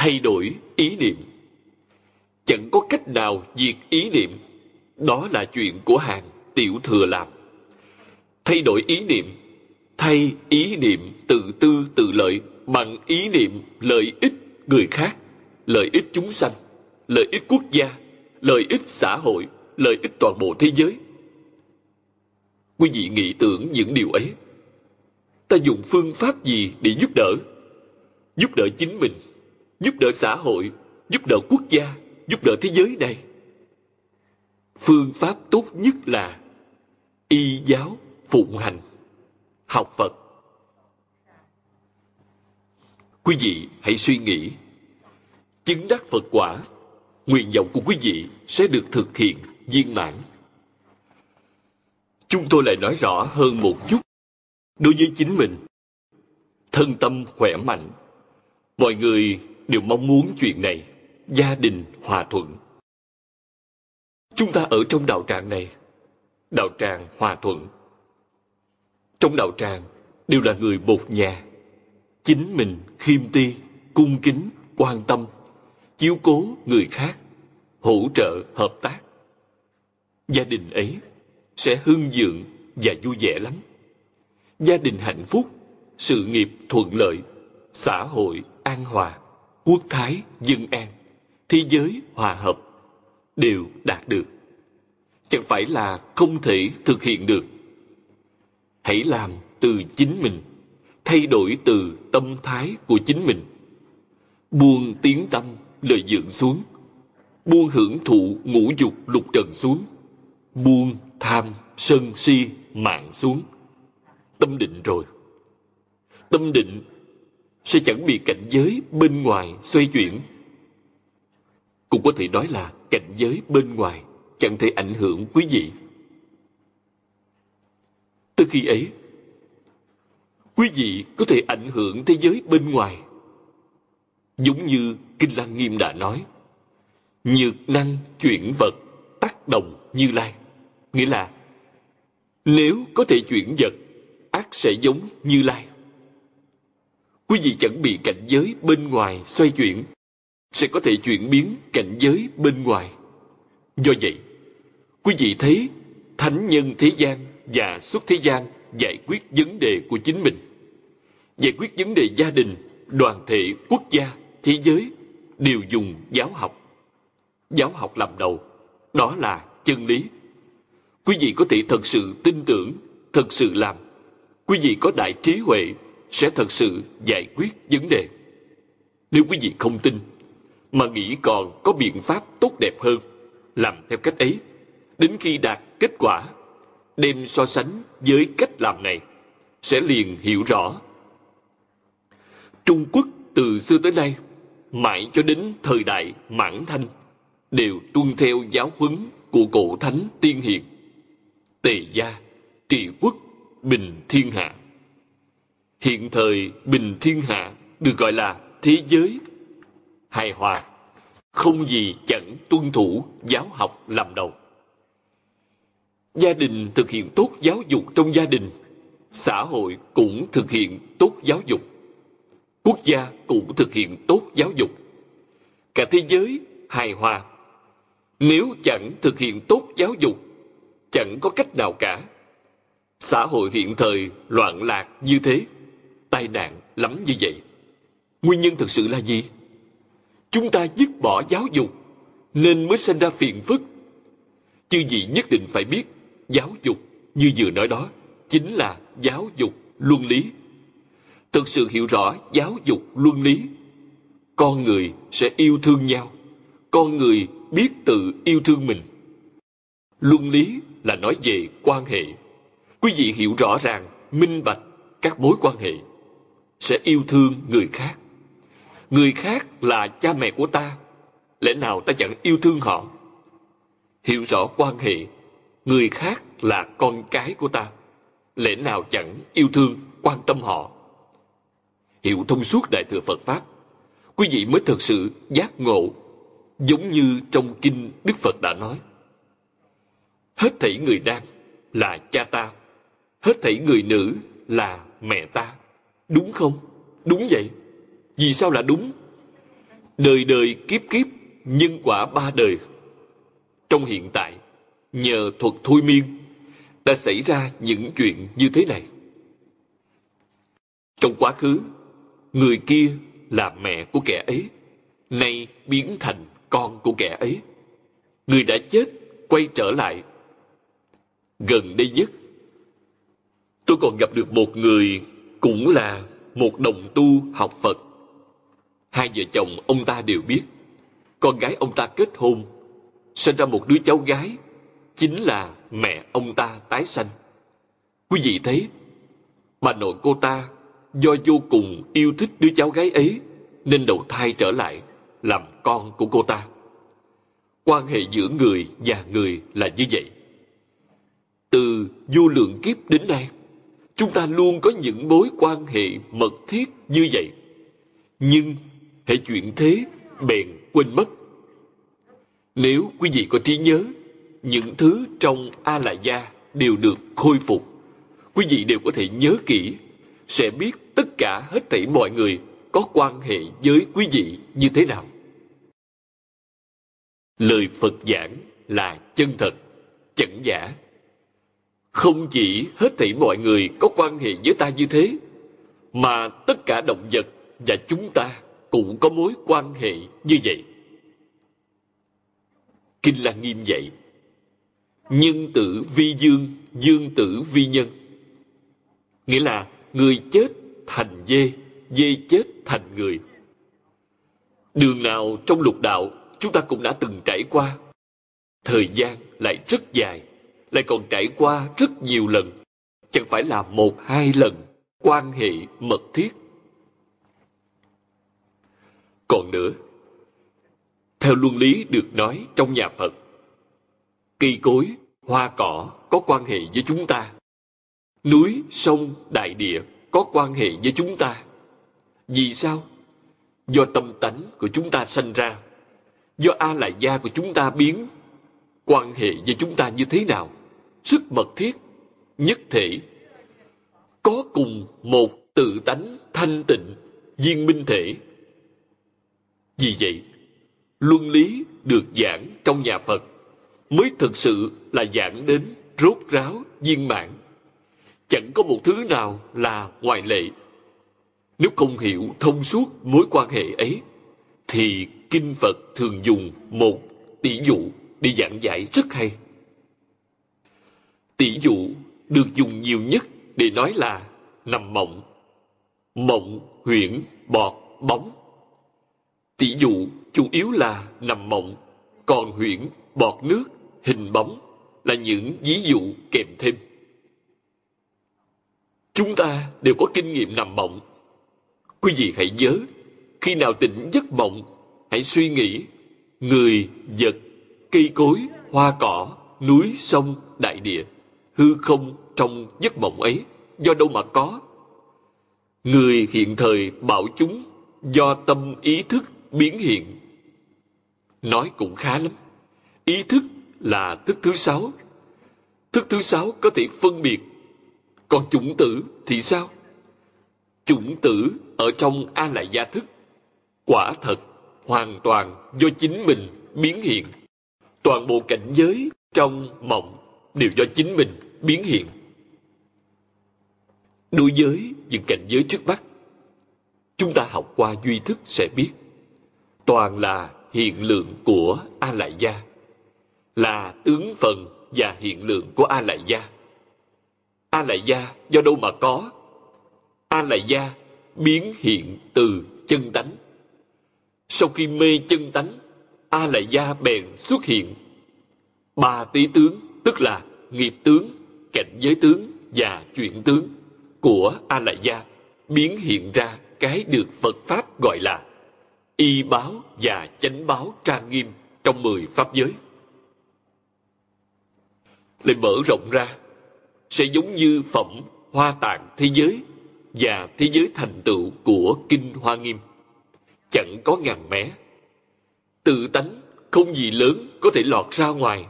Thay đổi ý niệm. Chẳng có cách nào diệt ý niệm. Đó là chuyện của hàng tiểu thừa làm. Thay đổi ý niệm. Thay ý niệm tự tư tự lợi bằng ý niệm lợi ích người khác. Lợi ích chúng sanh, lợi ích quốc gia, lợi ích xã hội, lợi ích toàn bộ thế giới. Quý vị nghĩ tưởng những điều ấy. Ta dùng phương pháp gì để giúp đỡ? Giúp đỡ chính mình giúp đỡ xã hội, giúp đỡ quốc gia, giúp đỡ thế giới này. Phương pháp tốt nhất là y giáo phụng hành, học phật. Quý vị hãy suy nghĩ, chứng đắc phật quả, nguyện vọng của quý vị sẽ được thực hiện viên mãn. Chúng tôi lại nói rõ hơn một chút đối với chính mình. Thân tâm khỏe mạnh, mọi người đều mong muốn chuyện này gia đình hòa thuận chúng ta ở trong đạo tràng này đạo tràng hòa thuận trong đạo tràng đều là người một nhà. Chính mình khiêm ti, cung kính, quan tâm, chiếu cố người khác, hỗ trợ, hợp tác. Gia đình ấy sẽ hưng dượng và vui vẻ lắm. Gia đình hạnh phúc, sự nghiệp thuận lợi, xã hội an hòa, quốc thái dân an, thế giới hòa hợp đều đạt được. Chẳng phải là không thể thực hiện được. Hãy làm từ chính mình, thay đổi từ tâm thái của chính mình. Buông tiếng tâm, lời dưỡng xuống. Buông hưởng thụ ngũ dục lục trần xuống. Buông tham, sân si, mạng xuống. Tâm định rồi. Tâm định sẽ chẳng bị cảnh giới bên ngoài xoay chuyển. Cũng có thể nói là cảnh giới bên ngoài chẳng thể ảnh hưởng quý vị. Từ khi ấy, quý vị có thể ảnh hưởng thế giới bên ngoài. Giống như Kinh Lăng Nghiêm đã nói, nhược năng chuyển vật tác động như lai. Nghĩa là, nếu có thể chuyển vật, ác sẽ giống như lai. Quý vị chẳng bị cảnh giới bên ngoài xoay chuyển, sẽ có thể chuyển biến cảnh giới bên ngoài. Do vậy, quý vị thấy thánh nhân thế gian và xuất thế gian giải quyết vấn đề của chính mình. Giải quyết vấn đề gia đình, đoàn thể, quốc gia, thế giới đều dùng giáo học. Giáo học làm đầu, đó là chân lý. Quý vị có thể thật sự tin tưởng, thật sự làm. Quý vị có đại trí huệ sẽ thật sự giải quyết vấn đề. Nếu quý vị không tin, mà nghĩ còn có biện pháp tốt đẹp hơn, làm theo cách ấy, đến khi đạt kết quả, đem so sánh với cách làm này, sẽ liền hiểu rõ. Trung Quốc từ xưa tới nay, mãi cho đến thời đại Mãn Thanh, đều tuân theo giáo huấn của cổ thánh tiên hiền. Tề gia, trị quốc, bình thiên hạ. Hiện thời bình thiên hạ được gọi là thế giới hài hòa, không gì chẳng tuân thủ giáo học làm đầu. Gia đình thực hiện tốt giáo dục trong gia đình, xã hội cũng thực hiện tốt giáo dục, quốc gia cũng thực hiện tốt giáo dục. Cả thế giới hài hòa. Nếu chẳng thực hiện tốt giáo dục, chẳng có cách nào cả. Xã hội hiện thời loạn lạc như thế, tai nạn lắm như vậy. Nguyên nhân thực sự là gì? Chúng ta dứt bỏ giáo dục, nên mới sinh ra phiền phức. Chứ gì nhất định phải biết, giáo dục như vừa nói đó, chính là giáo dục luân lý. Thực sự hiểu rõ giáo dục luân lý, con người sẽ yêu thương nhau, con người biết tự yêu thương mình. Luân lý là nói về quan hệ. Quý vị hiểu rõ ràng, minh bạch các mối quan hệ sẽ yêu thương người khác. Người khác là cha mẹ của ta, lẽ nào ta chẳng yêu thương họ? Hiểu rõ quan hệ, người khác là con cái của ta, lẽ nào chẳng yêu thương, quan tâm họ? Hiểu thông suốt Đại Thừa Phật Pháp, quý vị mới thực sự giác ngộ, giống như trong Kinh Đức Phật đã nói. Hết thảy người nam là cha ta, hết thảy người nữ là mẹ ta. Đúng không? Đúng vậy. Vì sao là đúng? Đời đời kiếp kiếp, nhân quả ba đời. Trong hiện tại, nhờ thuật thôi miên, đã xảy ra những chuyện như thế này. Trong quá khứ, người kia là mẹ của kẻ ấy, nay biến thành con của kẻ ấy. Người đã chết, quay trở lại. Gần đây nhất, tôi còn gặp được một người cũng là một đồng tu học Phật. Hai vợ chồng ông ta đều biết, con gái ông ta kết hôn, sinh ra một đứa cháu gái, chính là mẹ ông ta tái sanh. Quý vị thấy, bà nội cô ta do vô cùng yêu thích đứa cháu gái ấy nên đầu thai trở lại làm con của cô ta. Quan hệ giữa người và người là như vậy. Từ vô lượng kiếp đến nay, chúng ta luôn có những mối quan hệ mật thiết như vậy. Nhưng hệ chuyện thế bèn quên mất. Nếu quý vị có trí nhớ, những thứ trong A La Gia đều được khôi phục. Quý vị đều có thể nhớ kỹ, sẽ biết tất cả hết thảy mọi người có quan hệ với quý vị như thế nào. Lời Phật giảng là chân thật, chẳng giả, không chỉ hết thảy mọi người có quan hệ với ta như thế, mà tất cả động vật và chúng ta cũng có mối quan hệ như vậy. Kinh là Nghiêm dạy. Nhân tử vi dương, dương tử vi nhân. Nghĩa là người chết thành dê, dê chết thành người. Đường nào trong lục đạo chúng ta cũng đã từng trải qua. Thời gian lại rất dài, lại còn trải qua rất nhiều lần. Chẳng phải là một hai lần quan hệ mật thiết. Còn nữa, theo luân lý được nói trong nhà Phật, cây cối, hoa cỏ có quan hệ với chúng ta. Núi, sông, đại địa có quan hệ với chúng ta. Vì sao? Do tâm tánh của chúng ta sanh ra. Do A lại gia của chúng ta biến. Quan hệ với chúng ta như thế nào? Sức mật thiết, nhất thể. Có cùng một tự tánh thanh tịnh, viên minh thể. Vì vậy, luân lý được giảng trong nhà Phật mới thực sự là giảng đến rốt ráo viên mãn. Chẳng có một thứ nào là ngoại lệ. Nếu không hiểu thông suốt mối quan hệ ấy, thì Kinh Phật thường dùng một tỷ dụ để giảng giải rất hay. Tỷ dụ được dùng nhiều nhất để nói là nằm mộng. Mộng, huyễn, bọt, bóng. Tỷ dụ chủ yếu là nằm mộng, còn huyễn, bọt nước, hình bóng là những ví dụ kèm thêm. Chúng ta đều có kinh nghiệm nằm mộng. Quý vị hãy nhớ, khi nào tỉnh giấc mộng, hãy suy nghĩ người, vật, cây cối, hoa cỏ, núi, sông, đại địa, hư không trong giấc mộng ấy, do đâu mà có? Người hiện thời bảo chúng do tâm ý thức biến hiện. Nói cũng khá lắm. Ý thức là thức thứ sáu. Thức thứ sáu có thể phân biệt. Còn chủng tử thì sao? Chủng tử ở trong A lại gia thức. Quả thật, hoàn toàn do chính mình biến hiện. Toàn bộ cảnh giới trong mộng đều do chính mình biến hiện. Đối với những cảnh giới trước mắt, chúng ta học qua duy thức sẽ biết. Toàn là hiện lượng của A Lại Gia là tướng phần và hiện lượng của A Lại Gia. A Lại Gia do đâu mà có? A Lại Gia biến hiện từ chân tánh. Sau khi mê chân tánh, A Lại Gia bèn xuất hiện. Ba tí tướng, tức là nghiệp tướng, cảnh giới tướng và chuyển tướng của A Lại Gia biến hiện ra cái được Phật Pháp gọi là y báo và chánh báo trang nghiêm trong mười pháp giới. Lại mở rộng ra sẽ giống như phẩm hoa tạng thế giới và thế giới thành tựu của kinh hoa nghiêm. Chẳng có ngàn mé. Tự tánh không gì lớn có thể lọt ra ngoài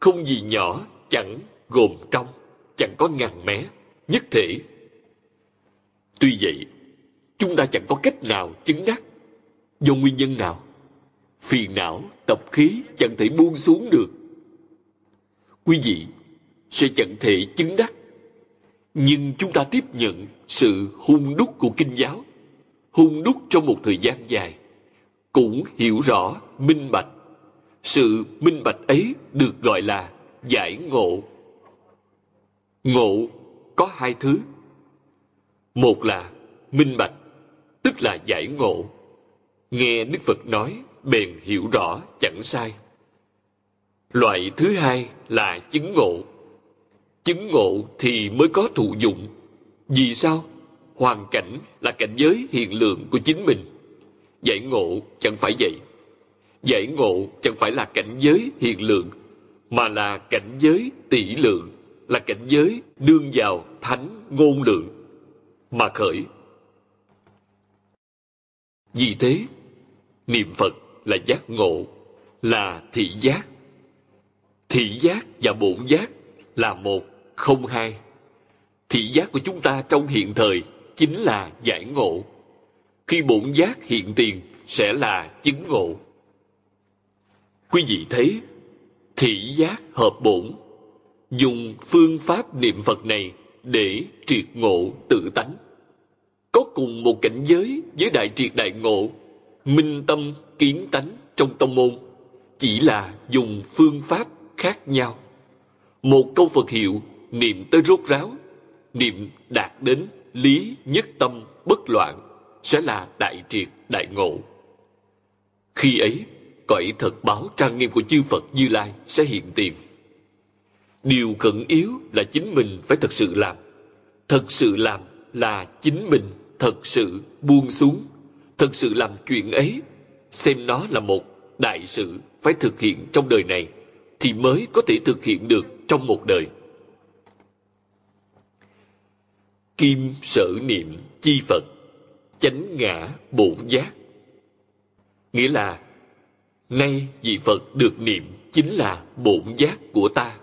không gì nhỏ chẳng gồm trong chẳng có ngàn mé nhất thể tuy vậy chúng ta chẳng có cách nào chứng đắc do nguyên nhân nào phiền não tập khí chẳng thể buông xuống được quý vị sẽ chẳng thể chứng đắc. Nhưng chúng ta tiếp nhận sự hung đúc của kinh giáo, hung đúc trong một thời gian dài, cũng hiểu rõ minh bạch. Sự minh bạch ấy được gọi là giải ngộ. Ngộ có hai thứ. Một là minh bạch, tức là giải ngộ. Nghe Đức Phật nói, bèn hiểu rõ chẳng sai. Loại thứ hai là chứng ngộ. Chứng ngộ thì mới có thụ dụng. Vì sao? Hoàn cảnh là cảnh giới hiện lượng của chính mình. Giải ngộ chẳng phải vậy. Giải ngộ chẳng phải là cảnh giới hiện lượng, mà là cảnh giới tỷ lượng, là cảnh giới đương vào thánh ngôn lượng, mà khởi. Vì thế, niệm Phật là giác ngộ, là thị giác. Thị giác và bổn giác là một không hai. Thị giác của chúng ta trong hiện thời chính là giải ngộ. Khi bổn giác hiện tiền sẽ là chứng ngộ quý vị thấy thị giác hợp bổn dùng phương pháp niệm phật này để triệt ngộ tự tánh có cùng một cảnh giới với đại triệt đại ngộ minh tâm kiến tánh trong tông môn chỉ là dùng phương pháp khác nhau. Một câu Phật hiệu niệm tới rốt ráo, niệm đạt đến lý nhất tâm bất loạn sẽ là đại triệt đại ngộ. Khi ấy, cõi thật báo trang nghiêm của chư Phật Như Lai sẽ hiện tiền. Điều khẩn yếu là chính mình phải thật sự làm. Thật sự làm là chính mình thật sự buông xuống, thật sự làm chuyện ấy, xem nó là một đại sự phải thực hiện trong đời này, thì mới có thể thực hiện được trong một đời. Kim sở niệm chi Phật, chánh ngã bổn giác. Nghĩa là, nay vị Phật được niệm chính là bổn giác của ta,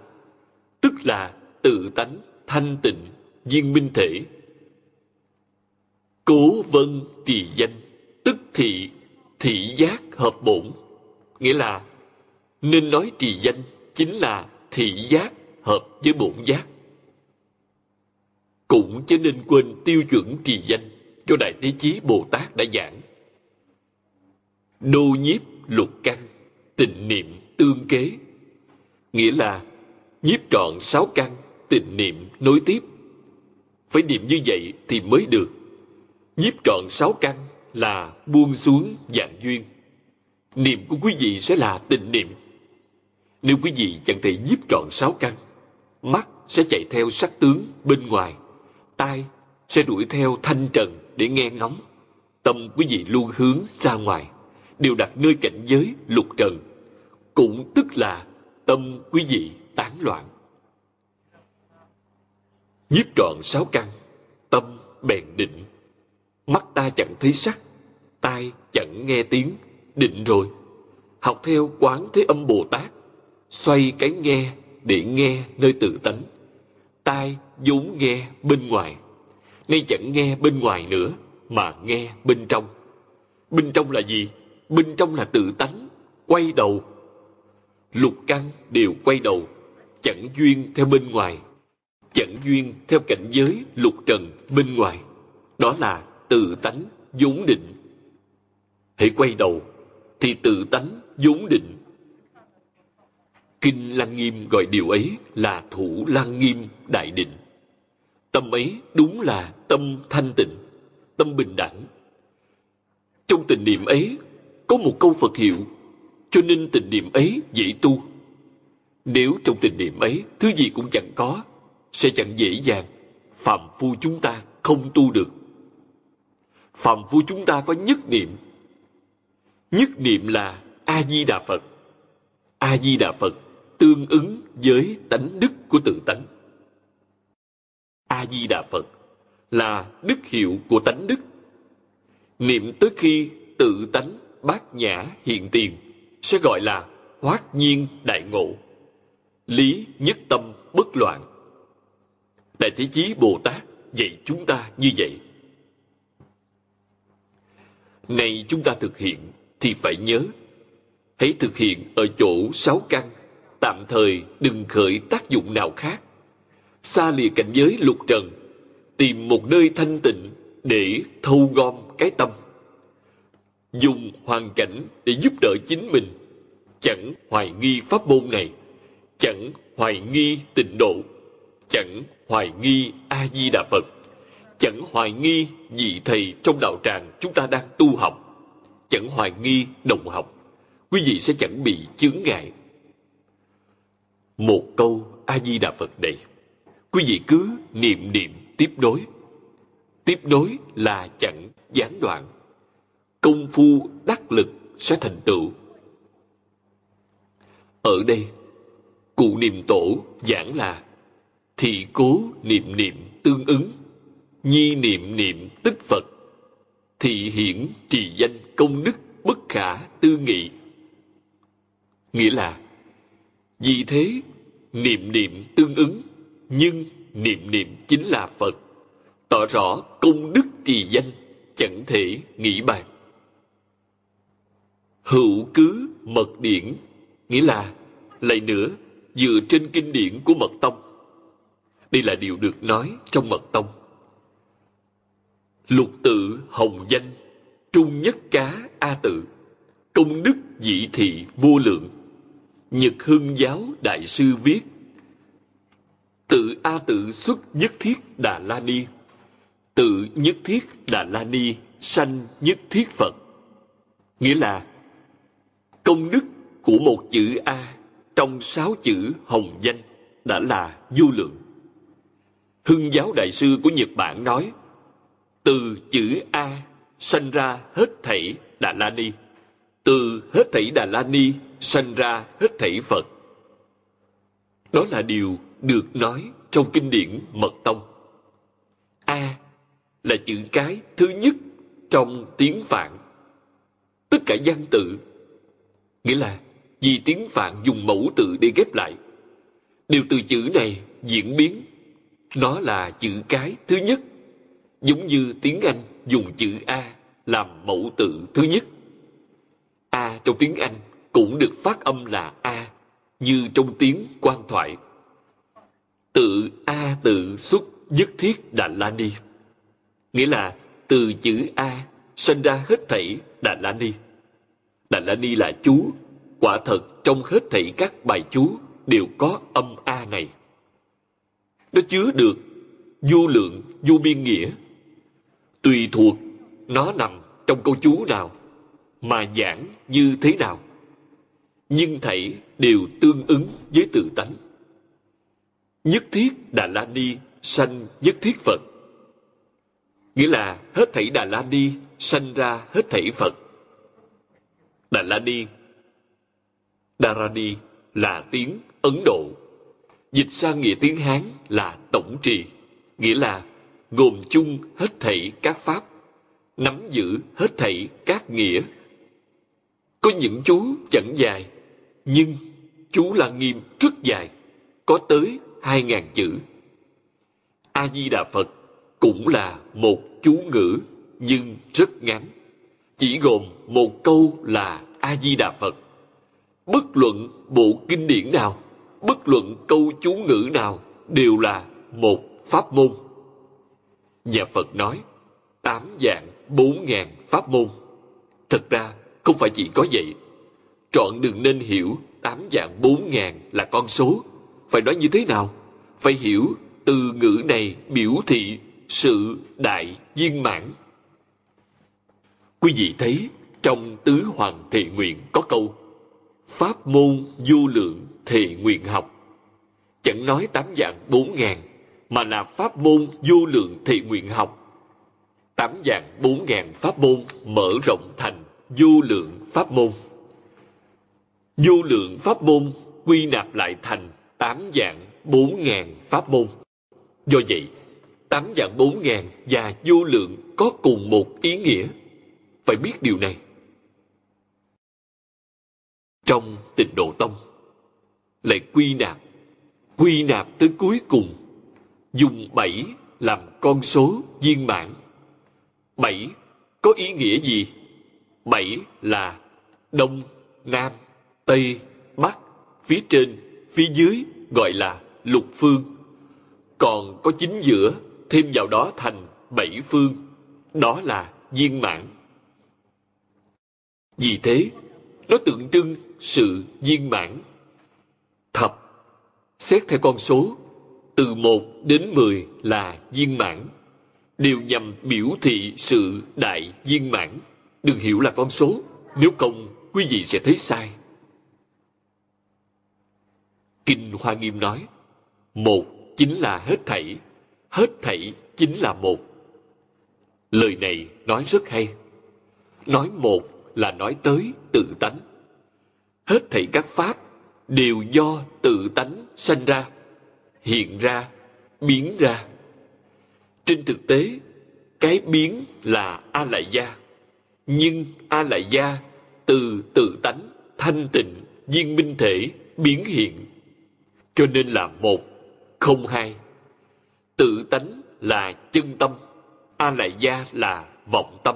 tức là tự tánh, thanh tịnh, viên minh thể. Cố vân trì danh, tức thị, thị giác hợp bổn. Nghĩa là, nên nói trì danh chính là thị giác hợp với bổn giác. Cũng cho nên quên tiêu chuẩn trì danh cho Đại Thế Chí Bồ Tát đã giảng. Đô nhiếp lục căn, tịnh niệm tương kế. Nghĩa là nhiếp trọn sáu căn, tịnh niệm nối tiếp. Phải niệm như vậy thì mới được. Nhiếp trọn sáu căn là buông xuống dạng duyên. Niệm của quý vị sẽ là tịnh niệm. Nếu quý vị chẳng thể nhiếp trọn sáu căn, mắt sẽ chạy theo sắc tướng bên ngoài, tai sẽ đuổi theo thanh trần để nghe ngóng. Tâm quý vị luôn hướng ra ngoài, đều đặt nơi cảnh giới lục trần, cũng tức là tâm quý vị tán loạn. Nhiếp trọn sáu căn, tâm bèn định. Mắt ta chẳng thấy sắc, tai chẳng nghe tiếng, định rồi. Học theo quán thế âm Bồ Tát, xoay cái nghe để nghe nơi tự tánh. Tai vốn nghe bên ngoài, nay chẳng nghe bên ngoài nữa, mà nghe bên trong. Bên trong là gì? Bên trong là tự tánh, quay đầu. Lục căn đều quay đầu, chẳng duyên theo bên ngoài, chẳng duyên theo cảnh giới lục trần bên ngoài. Đó là tự tánh vốn định. Hãy quay đầu, thì tự tánh vốn định. Kinh Lăng Nghiêm gọi điều ấy là thủ Lăng Nghiêm Đại Định. Tâm ấy đúng là tâm thanh tịnh, tâm bình đẳng. Trong tình niệm ấy có một câu Phật hiệu, cho nên tình niệm ấy dễ tu. Nếu trong tình niệm ấy thứ gì cũng chẳng có, sẽ chẳng dễ dàng. phàm phu chúng ta không tu được. phàm phu chúng ta có nhất niệm. Nhất niệm là A-di-đà Phật. A-di-đà Phật tương ứng với tánh đức của tự tánh. A-di-đà Phật là đức hiệu của tánh đức. Niệm tới khi tự tánh bát nhã hiện tiền sẽ gọi là hoát nhiên đại ngộ. Lý nhất tâm bất loạn. Đại Thế Chí Bồ Tát dạy chúng ta như vậy. Này chúng ta thực hiện thì phải nhớ. Hãy thực hiện ở chỗ sáu căn, tạm thời đừng khởi tác dụng nào khác. Xa lìa cảnh giới lục trần, tìm một nơi thanh tịnh để thâu gom cái tâm. Dùng hoàn cảnh để giúp đỡ chính mình, chẳng hoài nghi pháp môn này, chẳng hoài nghi tịnh độ, chẳng hoài nghi A-di-đà Phật, chẳng hoài nghi vị thầy trong đạo tràng chúng ta đang tu học, chẳng hoài nghi đồng học, quý vị sẽ chẳng bị chướng ngại. Một câu A-di-đà Phật này, quý vị cứ niệm niệm tiếp nối. Tiếp nối là chẳng gián đoạn. Công phu đắc lực sẽ thành tựu. Ở đây, cụ niệm tổ giảng là thị cố niệm niệm tương ứng, nhi niệm niệm tức Phật, thị hiển trì danh công đức bất khả tư nghị. Nghĩa là, vì thế, niệm niệm tương ứng, nhưng niệm niệm chính là Phật, tỏ rõ công đức trì danh, chẳng thể nghĩ bàn. Hữu cứ mật điển, nghĩa là, lại nữa, dựa trên kinh điển của mật tông. Đây là điều được nói trong mật tông. Lục tự hồng danh, trung nhất cá A tự, công đức dị thị vô lượng. Nhật Hưng Giáo Đại Sư viết, Tự A tự xuất nhất thiết Đà La Ni, tự nhất thiết Đà La Ni sanh nhất thiết Phật. Nghĩa là, công đức của một chữ A trong sáu chữ hồng danh đã là vô lượng. Hưng giáo đại sư của Nhật Bản nói, từ chữ A sanh ra hết thảy Đà La Ni, từ hết thảy Đà La Ni sanh ra hết thảy Phật. Đó là điều được nói trong kinh điển Mật Tông. A là chữ cái thứ nhất trong tiếng Phạn. Tất cả văn tự, nghĩa là vì tiếng Phạn dùng mẫu từ để ghép lại, đều từ chữ này diễn biến. Nó là chữ cái thứ nhất, giống như tiếng Anh dùng chữ A làm mẫu tự thứ nhất. A trong tiếng Anh cũng được phát âm là A, như trong tiếng quan thoại. Tự A tự xuất nhất thiết Đà La Ni. Nghĩa là từ chữ A sinh ra hết thảy Đà La Ni. Đà La Ni là chú, quả thật trong hết thảy các bài chú đều có âm A này. Nó chứa được vô lượng, vô biên nghĩa. Tùy thuộc nó nằm trong câu chú nào, mà giảng như thế nào. Nhưng thảy đều tương ứng với tự tánh. Nhất thiết Đà La Ni sanh nhất thiết Phật. Nghĩa là hết thảy Đà La Ni sanh ra hết thảy Phật. Đà La Ni Dharani là tiếng Ấn Độ. Dịch sang nghĩa tiếng Hán là tổng trì, nghĩa là gồm chung hết thảy các pháp, nắm giữ hết thảy các nghĩa. Có những chú chẳng dài, nhưng chú là nghiêm rất dài, có tới hai ngàn chữ. A-di-đà Phật cũng là một chú ngữ nhưng rất ngắn, chỉ gồm một câu là A-di-đà Phật bất luận bộ kinh điển nào, bất luận câu chú ngữ nào đều là một pháp môn. Nhà Phật nói, tám dạng bốn ngàn pháp môn. Thật ra, không phải chỉ có vậy. Trọn đừng nên hiểu tám dạng bốn ngàn là con số. Phải nói như thế nào? Phải hiểu từ ngữ này biểu thị sự đại viên mãn. Quý vị thấy trong tứ hoàng thị nguyện có câu Pháp môn du lượng thị nguyện học. Chẳng nói tám dạng bốn ngàn, mà là pháp môn du lượng thị nguyện học. Tám dạng bốn ngàn pháp môn mở rộng thành du lượng pháp môn. Du lượng pháp môn quy nạp lại thành tám dạng bốn ngàn pháp môn. Do vậy, tám dạng bốn ngàn và vô lượng có cùng một ý nghĩa. Phải biết điều này. Trong tịnh độ tông, lại quy nạp quy nạp tới cuối cùng, dùng bảy làm con số viên mãn. Bảy có ý nghĩa gì? Bảy là đông, nam, tây, bắc, phía trên, phía dưới, gọi là lục phương. Còn có chính giữa, thêm vào đó thành bảy phương. Đó là viên mãn vì thế nó tượng trưng sự viên mãn. Thập, xét theo con số, từ một đến mười là viên mãn, đều nhằm biểu thị sự đại viên mãn. Đừng hiểu là con số, nếu không quý vị sẽ thấy sai. Kinh Hoa Nghiêm nói, một chính là hết thảy, hết thảy chính là một. Lời này nói rất hay. Nói một là nói tới tự tánh. Hết thảy các pháp đều do tự tánh sanh ra, hiện ra, biến ra. Trên thực tế, cái biến là a lại gia nhưng a lại gia từ tự tánh thanh tịnh, viên minh thể biến hiện. Cho nên là một, không hai. Tự tánh là chân tâm a lại gia là vọng tâm,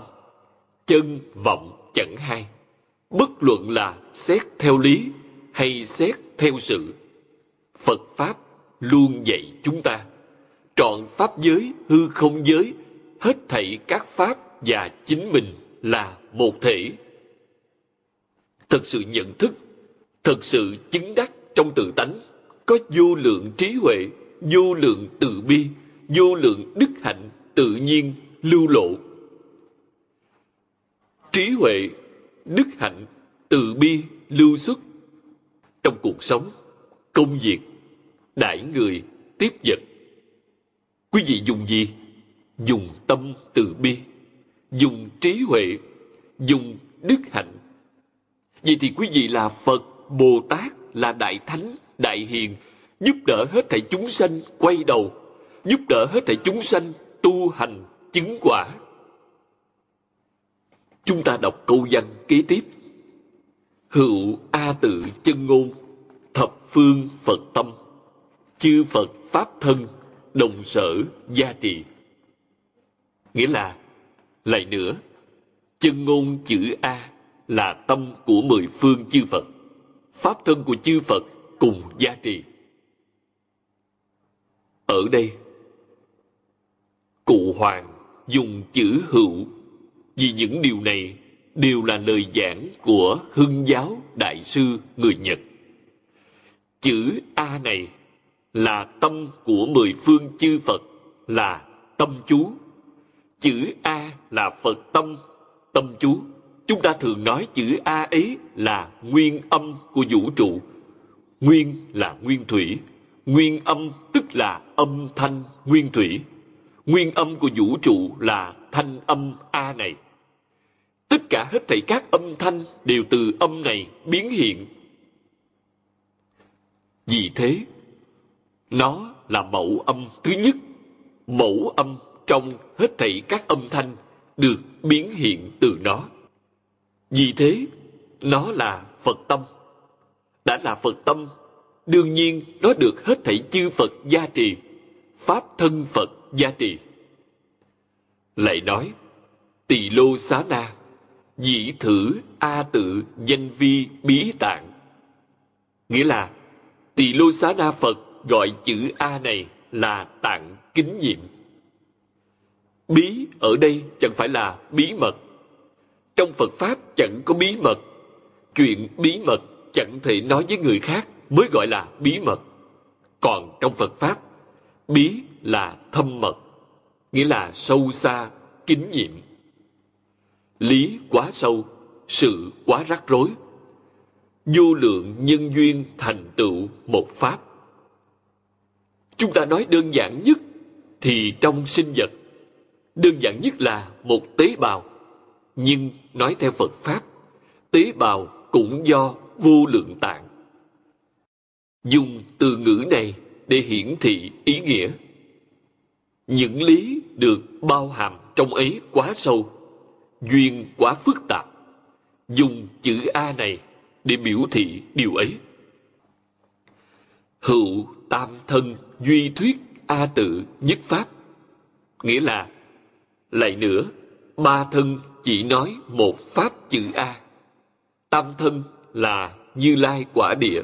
chân vọng chẳng hai bất luận là xét theo lý hay xét theo sự phật pháp luôn dạy chúng ta trọn pháp giới hư không giới hết thảy các pháp và chính mình là một thể. Thật sự nhận thức, thật sự chứng đắc trong tự tánh, có vô lượng trí huệ, vô lượng từ bi, vô lượng đức hạnh tự nhiên lưu lộ. Trí huệ, đức hạnh, từ bi lưu xuất trong cuộc sống, công việc, đãi người, tiếp vật. Quý vị dùng gì? Dùng tâm từ bi, dùng trí huệ, dùng đức hạnh. Vậy thì quý vị là Phật, Bồ Tát, là Đại Thánh, Đại Hiền, giúp đỡ hết thảy chúng sanh quay đầu, giúp đỡ hết thảy chúng sanh tu hành, chứng quả. Chúng ta đọc câu văn kế tiếp. Hữu A tự chân ngôn, thập phương Phật tâm, chư Phật Pháp thân, đồng sở gia trì. Nghĩa là, lại nữa, chân ngôn chữ A là tâm của mười phương chư Phật. Pháp thân của chư Phật cùng gia trì. Ở đây, cụ hoàng dùng chữ hữu vì những điều này đều là lời giảng của hưng giáo đại sư người Nhật. Chữ A này là tâm của mười phương chư Phật, là tâm chú. Chữ A là Phật tâm, tâm chú. Chúng ta thường nói chữ A ấy là nguyên âm của vũ trụ. Nguyên là nguyên thủy, nguyên âm tức là âm thanh nguyên thủy. Nguyên âm của vũ trụ là thanh âm A này. Tất cả hết thảy các âm thanh đều từ âm này biến hiện. Vì thế, nó là mẫu âm thứ nhất. Mẫu âm trong hết thảy các âm thanh được biến hiện từ nó. Vì thế, nó là Phật tâm. Đã là Phật tâm, đương nhiên nó được hết thảy chư Phật gia trì, Pháp thân Phật gia trì. Lại nói, tỳ lô xá na, dĩ thử a tự danh vi bí tạng. Nghĩa là, tỳ lô xá na Phật gọi chữ A này là tạng kính nhiệm. Bí ở đây chẳng phải là bí mật. Trong Phật Pháp chẳng có bí mật. Chuyện bí mật chẳng thể nói với người khác mới gọi là bí mật. Còn trong Phật Pháp, bí là thâm mật, nghĩa là sâu xa, kính nhiệm. Lý quá sâu, sự quá rắc rối. Vô lượng nhân duyên thành tựu một Pháp Chúng ta nói đơn giản nhất thì trong sinh vật, đơn giản nhất là một tế bào. Nhưng nói theo Phật Pháp, tế bào cũng do vô lượng tạng. Dùng từ ngữ này để hiển thị ý nghĩa. Những lý được bao hàm trong ấy quá sâu, duyên quá phức tạp. Dùng chữ A này để biểu thị điều ấy. Hữu tam thân duy thuyết A tự nhất pháp. Nghĩa là, lại nữa, ba thân chỉ nói một pháp chữ A. Tam thân là Như Lai quả địa,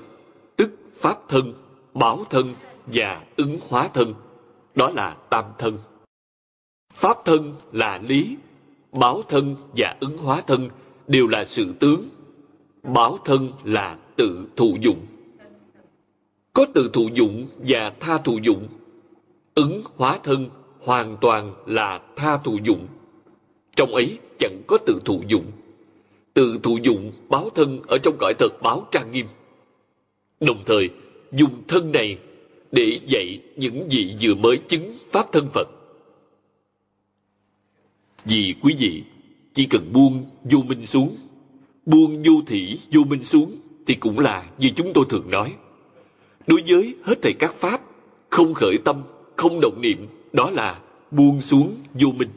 tức pháp thân, báo thân và ứng hóa thân. Đó là tam thân. Pháp thân là lý, báo thân và ứng hóa thân đều là sự tướng. Báo thân là tự thụ dụng có tự thụ dụng và tha thụ dụng. Ứng hóa thân hoàn toàn là tha thụ dụng. Trong ấy chẳng có tự thụ dụng. Tự thụ dụng báo thân ở trong cõi thật báo trang nghiêm. Đồng thời, dùng thân này để dạy những gì vừa mới chứng Pháp thân Phật. Vì quý vị chỉ cần buông vô minh xuống, buông vô thị vô minh xuống thì cũng là như chúng tôi thường nói – Đối với hết thảy các pháp, không khởi tâm, không động niệm, đó là buông xuống vô minh.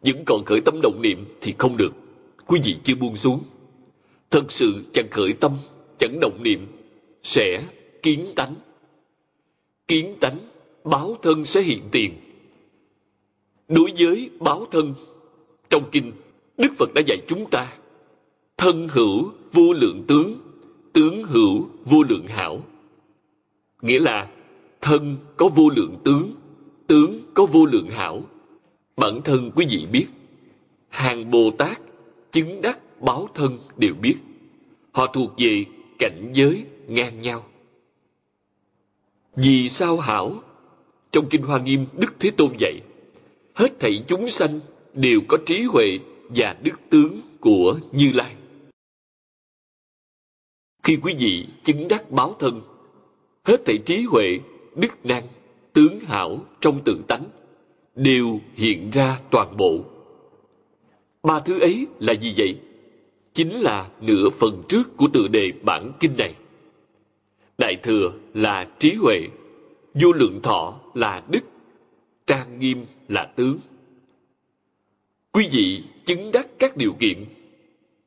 Vẫn còn khởi tâm động niệm thì không được. Quý vị chưa buông xuống. Thật sự chẳng khởi tâm, chẳng động niệm, sẽ kiến tánh. Kiến tánh, báo thân sẽ hiện tiền. Đối với báo thân, trong kinh, Đức Phật đã dạy chúng ta thân hữu vô lượng tướng, tướng hữu vô lượng hảo Nghĩa là thân có vô lượng tướng, tướng có vô lượng hảo. Bản thân quý vị biết, hàng Bồ Tát chứng đắc báo thân đều biết. Họ thuộc về cảnh giới ngang nhau. Vì sao hảo? Trong Kinh Hoa Nghiêm, Đức Thế Tôn dạy, hết thảy chúng sanh đều có trí huệ và đức tướng của Như Lai. Khi quý vị chứng đắc báo thân, hết thảy trí huệ, đức năng, tướng hảo trong tự tánh đều hiện ra toàn bộ. Ba thứ ấy là gì vậy? Chính là nửa phần trước của tự đề bản kinh này. Đại thừa là trí huệ, vô lượng thọ là đức, trang nghiêm là tướng. Quý vị chứng đắc các điều kiện,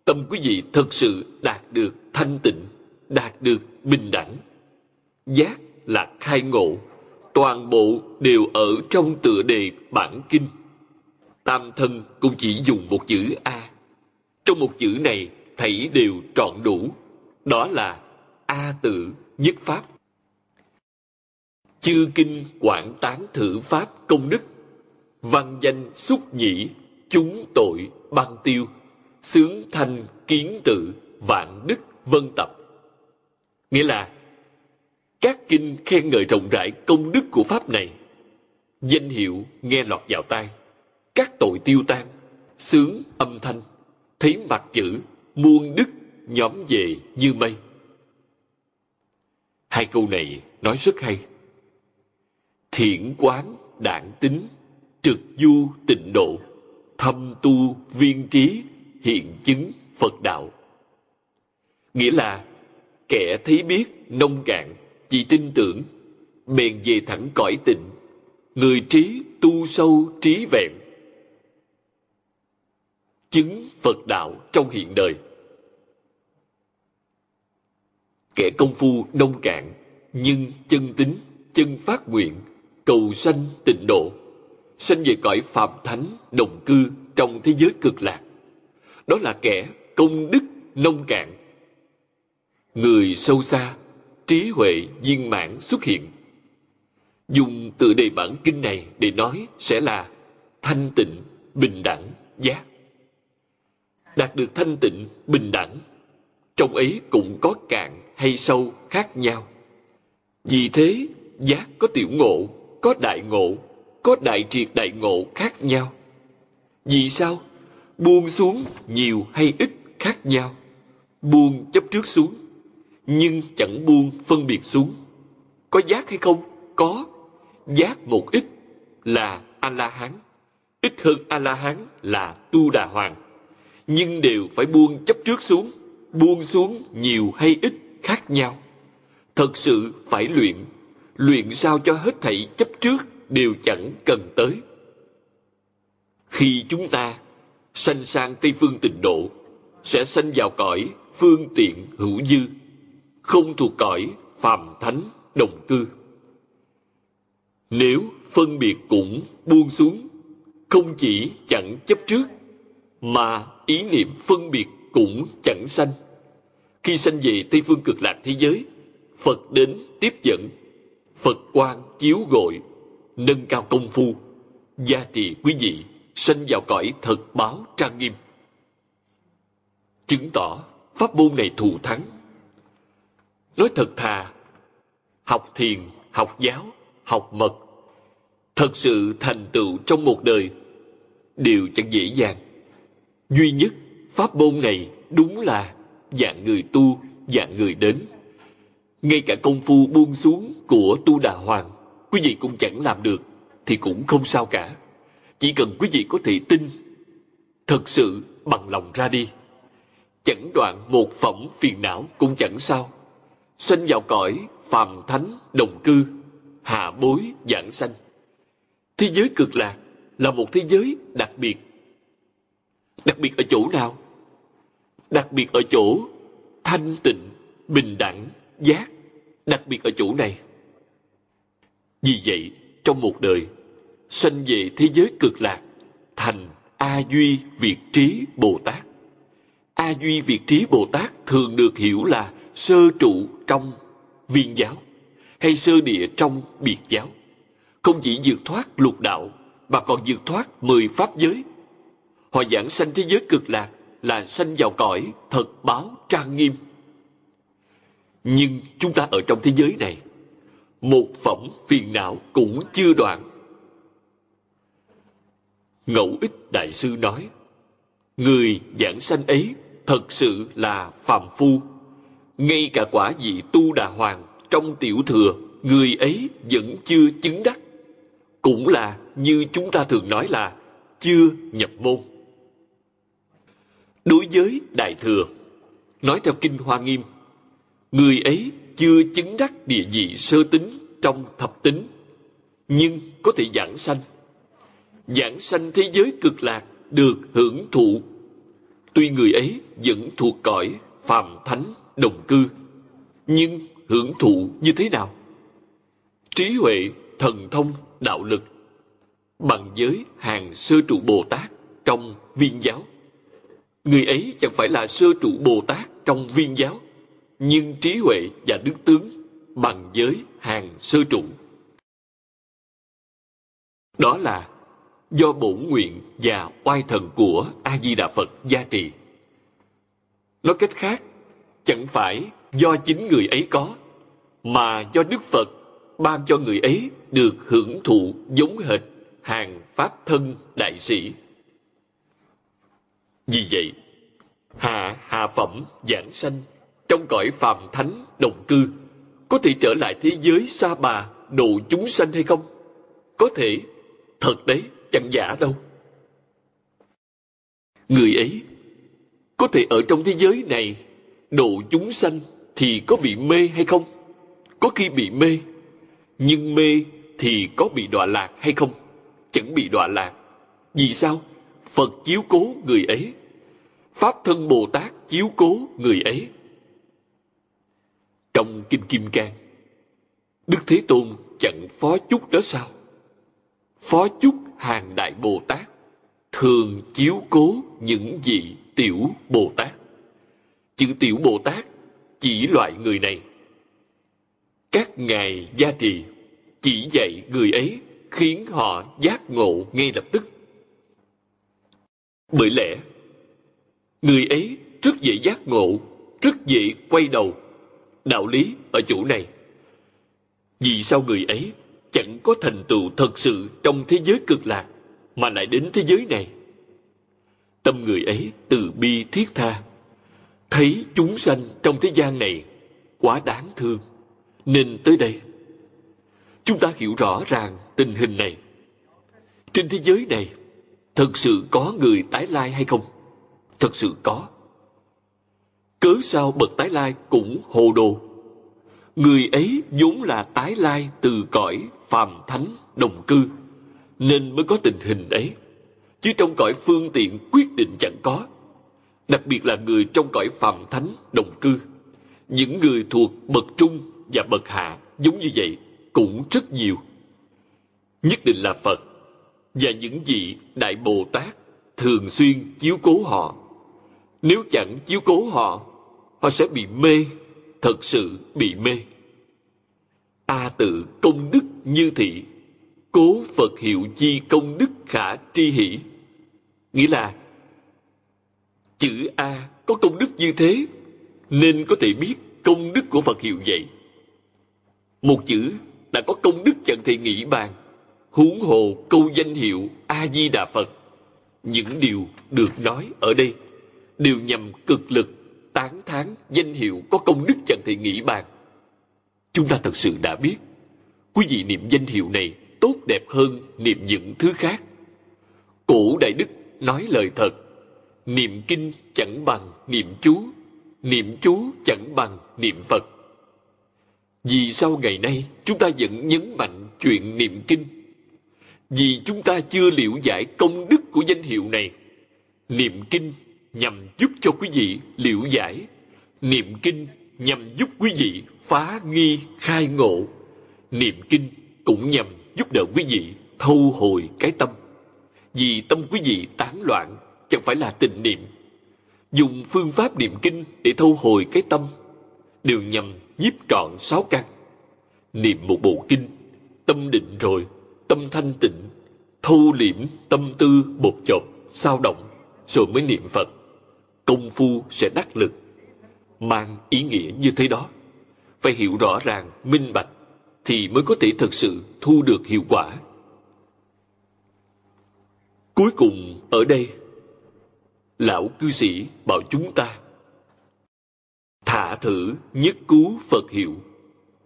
tâm quý vị thật sự đạt được thanh tịnh, đạt được bình đẳng. Giác là khai ngộ, toàn bộ đều ở trong tựa đề bản kinh. Tam thân cũng chỉ dùng một chữ A. Trong một chữ này, thảy đều trọn đủ. Đó là A tự nhất pháp. Chư kinh quảng tán thử pháp công đức, văn danh xúc nhĩ, chúng tội ban tiêu, sướng thanh kiến tự, vạn đức vân tập. Nghĩa là các kinh khen ngợi rộng rãi công đức của Pháp này. Danh hiệu nghe lọt vào tai, các tội tiêu tan, sướng âm thanh, thấy mặt chữ, muôn đức nhóm về như mây. Hai câu này nói rất hay. Thiện quán, đảng tính, trực du tịnh độ, thâm tu viên trí, hiện chứng Phật đạo. Nghĩa là kẻ thấy biết nông cạn chỉ tin tưởng bèn về thẳng cõi tịnh người trí tu sâu trí vẹn. Chứng phật đạo trong hiện đời. Kẻ công phu nông cạn nhưng chân tính chân phát nguyện cầu sanh tịnh độ sanh về cõi phạm thánh đồng cư trong thế giới cực lạc đó là kẻ công đức nông cạn người sâu xa trí huệ viên mãn xuất hiện. Dùng tự đề bản kinh này để nói sẽ là thanh tịnh, bình đẳng, giác. Đạt được thanh tịnh, bình đẳng, trong ấy cũng có cạn hay sâu khác nhau. Vì thế, giác có tiểu ngộ, có đại ngộ, có đại triệt đại ngộ khác nhau. Vì sao? Buông xuống nhiều hay ít khác nhau. Buông chấp trước xuống, nhưng chẳng buông phân biệt xuống. Có giác hay không? Có. Giác một ít là A-la-hán. Ít hơn A-la-hán là Tu Đà Hoàng. Nhưng đều phải buông chấp trước xuống. Buông xuống nhiều hay ít khác nhau. Thật sự phải luyện. Luyện sao cho hết thảy chấp trước đều chẳng cần tới. Khi chúng ta sanh sang Tây Phương tịnh độ, sẽ sanh vào cõi phương tiện hữu dư không thuộc cõi phàm thánh đồng cư. Nếu phân biệt cũng buông xuống, không chỉ chẳng chấp trước, mà ý niệm phân biệt cũng chẳng sanh. Khi sanh về Tây Phương cực lạc thế giới, Phật đến tiếp dẫn, Phật quan chiếu gội, nâng cao công phu, gia trì quý vị, sanh vào cõi thật báo trang nghiêm. Chứng tỏ pháp môn này thù thắng Nói thật thà, học thiền, học giáo, học mật, thật sự thành tựu trong một đời đều chẳng dễ dàng. Duy nhất, pháp môn này đúng là dạng người tu, dạng người đến. Ngay cả công phu buông xuống của tu đà hoàng, quý vị cũng chẳng làm được, thì cũng không sao cả. Chỉ cần quý vị có thể tin, thật sự bằng lòng ra đi. Chẳng đoạn một phẩm phiền não cũng chẳng sao. Sinh vào cõi phàm thánh đồng cư hạ bối giảng sanh. Thế giới cực lạc là một thế giới đặc biệt. Đặc biệt ở chỗ nào? Đặc biệt ở chỗ thanh tịnh bình đẳng giác. Đặc biệt ở chỗ này vì vậy trong một đời sanh về thế giới cực lạc thành a duy việt trí bồ tát. A duy việt trí bồ tát thường được hiểu là sơ trụ trong viên giáo hay sơ địa trong biệt giáo. Không chỉ vượt thoát lục đạo mà còn vượt thoát mười pháp giới. Họ giảng sanh thế giới cực lạc là sanh vào cõi thật báo trang nghiêm. Nhưng chúng ta ở trong thế giới này, một phẩm phiền não cũng chưa đoạn. Ngẫu ích Đại Sư nói, người giảng sanh ấy thật sự là phàm phu. Ngay cả quả vị tu đà hoàng trong tiểu thừa, người ấy vẫn chưa chứng đắc. Cũng là như chúng ta thường nói là chưa nhập môn. Đối với Đại Thừa, nói theo Kinh Hoa Nghiêm, người ấy chưa chứng đắc địa vị sơ tính trong thập tính, nhưng có thể giảng sanh. Giảng sanh thế giới cực lạc được hưởng thụ. Tuy người ấy vẫn thuộc cõi phàm thánh đồng cư, nhưng hưởng thụ như thế nào? Trí huệ, thần thông, đạo lực bằng giới hàng sơ trụ Bồ Tát trong viên giáo. Người ấy chẳng phải là sơ trụ Bồ Tát trong viên giáo, nhưng trí huệ và đức tướng bằng giới hàng sơ trụ. Đó là do bổn nguyện và oai thần của A Di Đà Phật gia trì. Nói cách khác, chẳng phải do chính người ấy có, mà do Đức Phật ban cho người ấy được hưởng thụ giống hệt hàng pháp thân đại sĩ. Vì vậy, hạ hạ phẩm giảng sanh trong cõi phàm thánh đồng cư có thể trở lại thế giới xa bà độ chúng sanh hay không? Có thể, thật đấy, chẳng giả đâu. Người ấy có thể ở trong thế giới này độ chúng sanh thì có bị mê hay không? Có khi bị mê, nhưng mê thì có bị đọa lạc hay không? Chẳng bị đọa lạc. Vì sao? Phật chiếu cố người ấy. Pháp thân Bồ Tát chiếu cố người ấy. Trong Kinh Kim Cang, Đức Thế Tôn chặn phó chúc đó sao? Phó chúc hàng đại Bồ Tát thường chiếu cố những vị tiểu Bồ Tát. Chữ tiểu Bồ Tát chỉ loại người này. Các ngài gia trì chỉ dạy người ấy khiến họ giác ngộ ngay lập tức. Bởi lẽ, người ấy rất dễ giác ngộ, rất dễ quay đầu. Đạo lý ở chỗ này. Vì sao người ấy chẳng có thành tựu thật sự trong thế giới cực lạc mà lại đến thế giới này? Tâm người ấy từ bi thiết tha, thấy chúng sanh trong thế gian này quá đáng thương, nên tới đây. Chúng ta hiểu rõ ràng tình hình này. Trên thế giới này, thật sự có người tái lai hay không? Thật sự có. Cớ sao bậc tái lai cũng hồ đồ? Người ấy vốn là tái lai từ cõi phàm thánh đồng cư, nên mới có tình hình ấy. Chứ trong cõi phương tiện quyết định chẳng có. Đặc biệt là người trong cõi phàm thánh đồng cư. Những người thuộc bậc trung và bậc hạ giống như vậy cũng rất nhiều nhất định là Phật và những vị Đại Bồ Tát thường xuyên chiếu cố họ. Nếu chẳng chiếu cố họ, họ sẽ bị mê, thật sự bị mê. A tự công đức như thị, cố Phật hiệu chi công đức khả tri hỷ. Nghĩa là chữ A có công đức như thế, nên có thể biết công đức của Phật hiệu vậy. Một chữ đã có công đức chẳng thể nghĩ bàn huống hồ câu danh hiệu a di đà phật những điều được nói ở đây đều nhằm cực lực, tán thán danh hiệu có công đức chẳng thể nghĩ bàn. Chúng ta thật sự đã biết, quý vị niệm danh hiệu này tốt đẹp hơn niệm những thứ khác. Cổ đại đức nói lời thật, niệm kinh chẳng bằng niệm chú niệm chú chẳng bằng niệm phật. Vì sao ngày nay chúng ta vẫn nhấn mạnh chuyện niệm kinh? Vì chúng ta chưa liễu giải công đức của danh hiệu này. Niệm kinh nhằm giúp cho quý vị liễu giải. Niệm kinh nhằm giúp quý vị phá nghi khai ngộ. Niệm kinh cũng nhằm giúp đỡ quý vị thâu hồi cái tâm. Vì tâm quý vị tán loạn chẳng phải là tình niệm. Dùng phương pháp niệm kinh để thâu hồi cái tâm đều nhằm nhiếp trọn sáu căn. Niệm một bộ kinh, tâm định rồi tâm thanh tịnh, thu liễm tâm tư bột chộp, sao động, rồi mới niệm Phật. Công phu sẽ đắc lực. Mang ý nghĩa như thế đó. Phải hiểu rõ ràng, minh bạch, thì mới có thể thực sự thu được hiệu quả. Cuối cùng ở đây, lão cư sĩ bảo chúng ta thả thử nhất cứu Phật hiệu,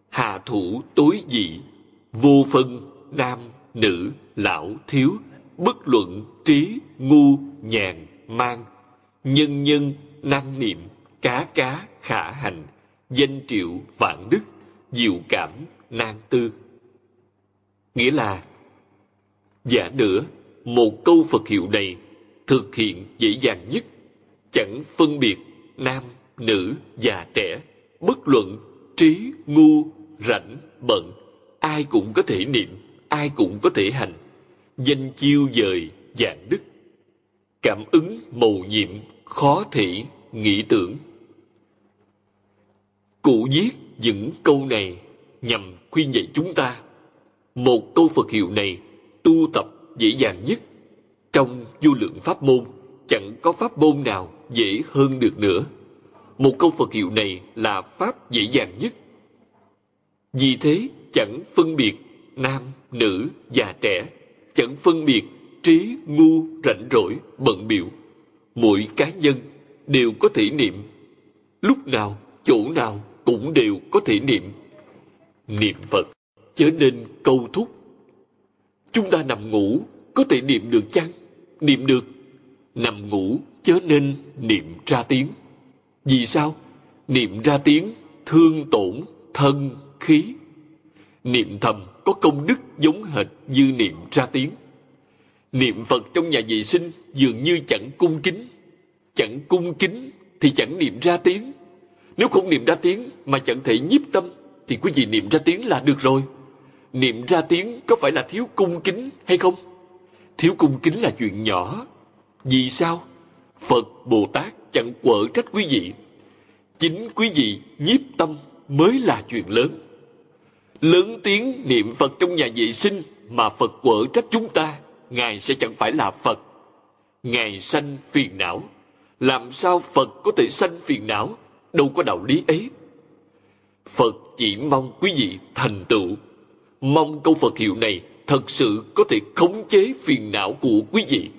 hạ thủ tối dị, vô phân, nam, nữ, lão, thiếu, bất luận, trí, ngu, nhàn, mang, nhân nhân, năng niệm, cá cá, khả hành, danh triệu, vạn đức, diệu cảm, nan tư. Nghĩa là, giả nữa, một câu Phật hiệu này thực hiện dễ dàng nhất, chẳng phân biệt nam, nữ, già trẻ, bất luận, trí, ngu, rảnh, bận, ai cũng có thể niệm, ai cũng có thể hành, danh chiêu dời, dạng đức. Cảm ứng mầu nhiệm, khó thể nghĩ tưởng. Cụ viết những câu này nhằm khuyên dạy chúng ta. Một câu Phật hiệu này tu tập dễ dàng nhất. Trong vô lượng pháp môn, chẳng có pháp môn nào dễ hơn được nữa. Một câu Phật hiệu này là pháp dễ dàng nhất. Vì thế, chẳng phân biệt nam, nữ, già trẻ, chẳng phân biệt trí, ngu, rảnh rỗi, bận biểu. Mỗi cá nhân đều có thể niệm. Lúc nào, chỗ nào cũng đều có thể niệm. Niệm Phật chớ nên câu thúc. Chúng ta nằm ngủ có thể niệm được chăng? Niệm được. Nằm ngủ chớ nên niệm ra tiếng. Vì sao? Niệm ra tiếng thương tổn thân khí. Niệm thầm có công đức giống hệt như niệm ra tiếng. Niệm Phật trong nhà vệ sinh dường như chẳng cung kính. Chẳng cung kính thì chẳng niệm ra tiếng. Nếu không niệm ra tiếng mà chẳng thể nhiếp tâm thì quý vị niệm ra tiếng là được rồi. Niệm ra tiếng có phải là thiếu cung kính hay không? Thiếu cung kính là chuyện nhỏ. Vì sao? Phật Bồ Tát chẳng quở trách quý vị. Chính quý vị nhiếp tâm mới là chuyện lớn. Lớn tiếng niệm Phật trong nhà vệ sinh mà Phật quở trách chúng ta, Ngài sẽ chẳng phải là Phật. Ngài sanh phiền não. Làm sao Phật có thể sanh phiền não? Đâu có đạo lý ấy. Phật chỉ mong quý vị thành tựu. Mong câu Phật hiệu này thật sự có thể khống chế phiền não của quý vị.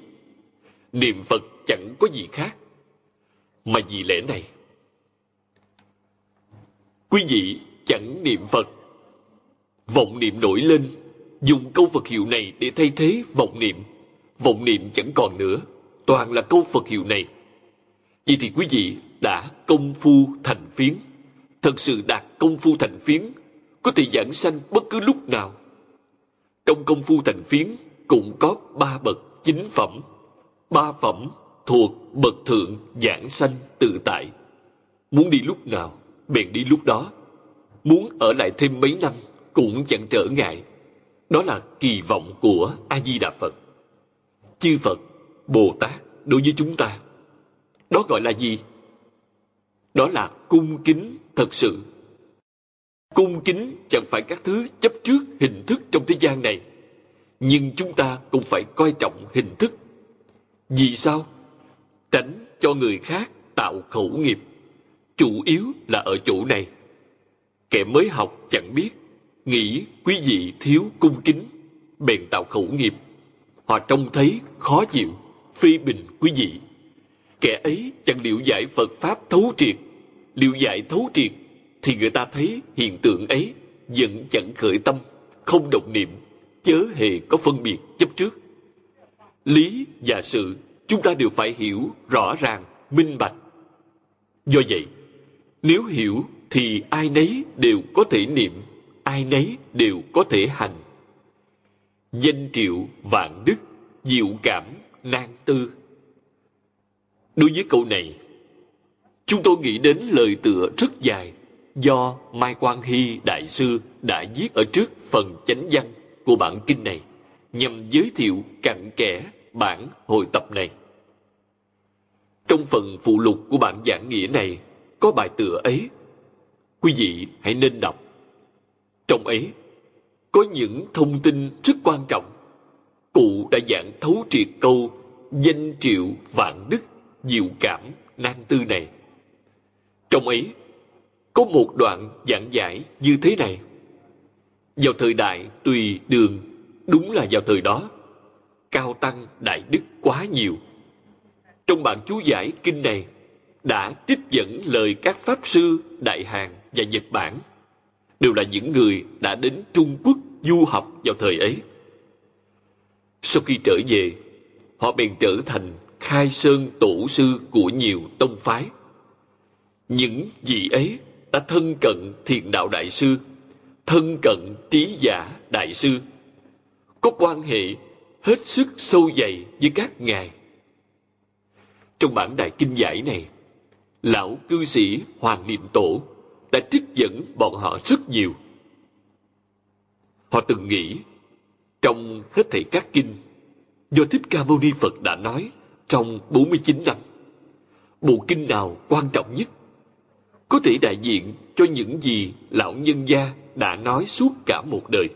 Niệm Phật chẳng có gì khác. Mà vì lẽ này, quý vị chẳng niệm Phật. Vọng niệm nổi lên, dùng câu Phật hiệu này để thay thế vọng niệm. Vọng niệm chẳng còn nữa, toàn là câu Phật hiệu này. Vậy thì quý vị đã công phu thành phiến. Thật sự đạt công phu thành phiến, có thể giảng sanh bất cứ lúc nào. Trong công phu thành phiến cũng có ba bậc chính phẩm. Ba phẩm thuộc bậc thượng giảng sanh tự tại. Muốn đi lúc nào, bèn đi lúc đó. Muốn ở lại thêm mấy năm cũng chẳng trở ngại. Đó là kỳ vọng của A-di-đà Phật. Chư Phật, Bồ Tát đối với chúng ta. Đó gọi là gì? Đó là cung kính thật sự. Cung kính chẳng phải các thứ chấp trước hình thức trong thế gian này. Nhưng chúng ta cũng phải coi trọng hình thức. Vì sao? Tránh cho người khác tạo khẩu nghiệp. Chủ yếu là ở chỗ này. Kẻ mới học chẳng biết, nghĩ quý vị thiếu cung kính, bèn tạo khẩu nghiệp. Họ trông thấy khó chịu, phi bình quý vị. Kẻ ấy chẳng liệu giải Phật Pháp thấu triệt liệu giải thấu triệt thì người ta thấy hiện tượng ấy vẫn chẳng khởi tâm không động niệm chớ hề có phân biệt chấp trước lý và sự chúng ta đều phải hiểu rõ ràng minh bạch do vậy nếu hiểu thì ai nấy đều có thể niệm ai nấy đều có thể hành danh triệu vạn đức, diệu cảm, nan tư đối với câu này, Chúng tôi nghĩ đến lời tựa rất dài do Mai Quang Hy Đại Sư đã viết ở trước phần chánh văn của bản kinh này, nhằm giới thiệu cặn kẽ bản hội tập này. Trong phần phụ lục của bản giảng nghĩa này có bài tựa ấy. Quý vị hãy nên đọc. Trong ấy có những thông tin rất quan trọng. Cụ đã giảng thấu triệt câu danh triệu vạn đức diệu cảm nan tư này. Trong ấy, có một đoạn giảng giải như thế này. Vào thời đại tùy đường, đúng là vào thời đó, cao tăng đại đức quá nhiều. Trong bản chú giải kinh này đã trích dẫn lời các pháp sư Đại Hàn và Nhật Bản đều là những người đã đến Trung Quốc du học vào thời ấy. Sau khi trở về, họ bèn trở thành khai sơn tổ sư của nhiều tông phái. Những vị ấy đã thân cận thiền đạo đại sư, thân cận trí giả đại sư, có quan hệ hết sức sâu dày với các ngài. Trong bản đại kinh giải này, lão cư sĩ Hoàng Niệm Tổ đã trích dẫn bọn họ rất nhiều. Họ từng nghĩ, trong hết thảy các kinh, do Thích Ca Mâu Ni Phật đã nói trong 49 năm, bộ kinh nào quan trọng nhất, có thể đại diện cho những gì lão nhân gia đã nói suốt cả một đời.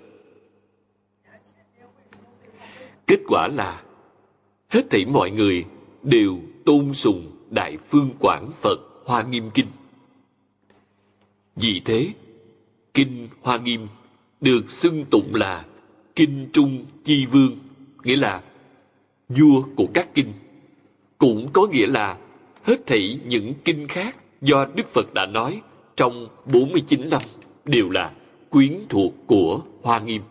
Kết quả là, hết thảy mọi người đều tôn sùng Đại Phương Quảng Phật Hoa Nghiêm Kinh. Vì thế, Kinh Hoa Nghiêm được xưng tụng là Kinh Trung Chi Vương, nghĩa là vua của các kinh. Cũng có nghĩa là hết thảy những kinh khác do Đức Phật đã nói trong 49 năm đều là quyến thuộc của Hoa Nghiêm.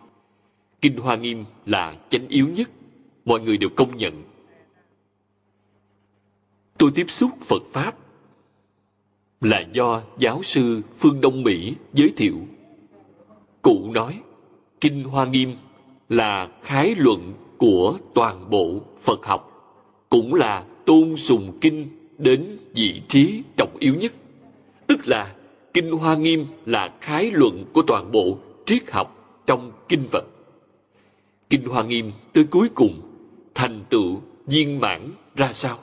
Kinh Hoa Nghiêm là chánh yếu nhất, mọi người đều công nhận. Tôi tiếp xúc Phật Pháp là do giáo sư Phương Đông Mỹ giới thiệu. Cụ nói, Kinh Hoa Nghiêm là khái luận của toàn bộ Phật học, cũng là tôn sùng kinh đến vị trí trọng yếu nhất. Tức là Kinh Hoa Nghiêm là khái luận của toàn bộ triết học trong kinh Phật. Kinh Hoa Nghiêm tới cuối cùng thành tựu viên mãn ra sao?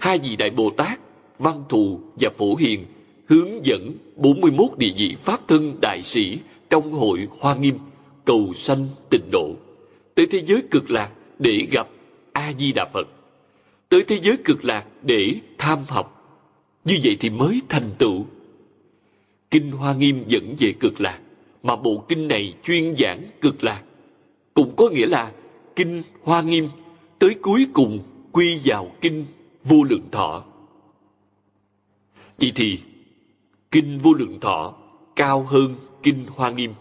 Hai vị Đại Bồ Tát Văn Thù và Phổ Hiền, hướng dẫn 41 địa vị Pháp thân đại sĩ trong hội Hoa Nghiêm, cầu sanh tịnh độ. Tới thế giới cực lạc để gặp A Di Đà Phật. Tới thế giới cực lạc để tham học. Như vậy thì mới thành tựu. Kinh Hoa Nghiêm dẫn về cực lạc, mà bộ kinh này chuyên giảng cực lạc. Cũng có nghĩa là kinh Hoa Nghiêm tới cuối cùng quy vào kinh vô lượng thọ. Vậy thì, Kinh Vô Lượng Thọ cao hơn Kinh Hoa Nghiêm,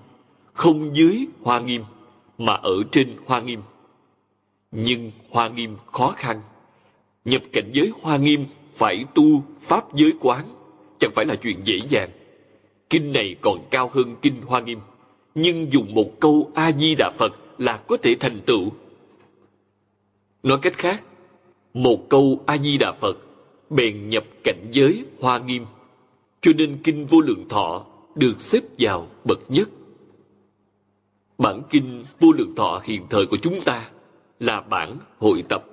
không dưới Hoa Nghiêm, mà ở trên Hoa Nghiêm. Nhưng Hoa Nghiêm khó khăn. Nhập cảnh giới Hoa Nghiêm phải tu Pháp giới quán, chẳng phải là chuyện dễ dàng. Kinh này còn cao hơn Kinh Hoa Nghiêm, nhưng dùng một câu A-di-đà Phật là có thể thành tựu. Nói cách khác, một câu A-di-đà Phật bèn nhập cảnh giới hoa nghiêm. Cho nên kinh vô lượng thọ được xếp vào bậc nhất. Bản kinh vô lượng thọ hiện thời của chúng ta là bản hội tập.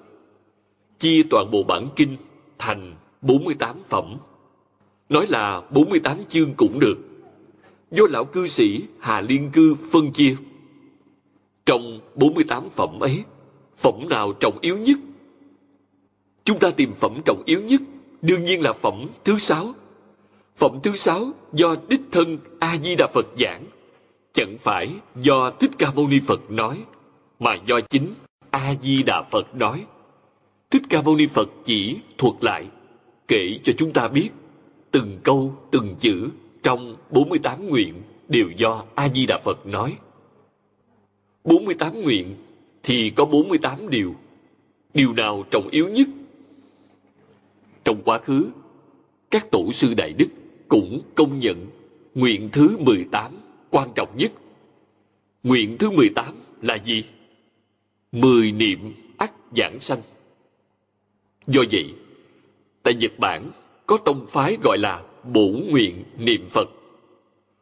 Chia toàn bộ bản kinh thành 48 phẩm. Nói là 48 chương cũng được. Do lão cư sĩ Hà Liên Cư phân chia. Trong 48 phẩm ấy, phẩm nào trọng yếu nhất Chúng ta tìm phẩm trọng yếu nhất, đương nhiên là phẩm thứ sáu. Phẩm thứ sáu do đích thân A-di-đà Phật giảng, chẳng phải do Thích Ca Mâu Ni Phật nói, mà do chính A-di-đà Phật nói. Thích Ca Mâu Ni Phật chỉ thuật lại, kể cho chúng ta biết, từng câu, từng chữ trong 48 nguyện đều do A-di-đà Phật nói. 48 nguyện thì có 48 điều. Điều nào trọng yếu nhất trong quá khứ, các tổ sư Đại Đức cũng công nhận nguyện thứ 18 quan trọng nhất. Nguyện thứ 18 là gì? Mười niệm ắt giảng sanh. Do vậy, tại Nhật Bản có tông phái gọi là bổn nguyện niệm Phật.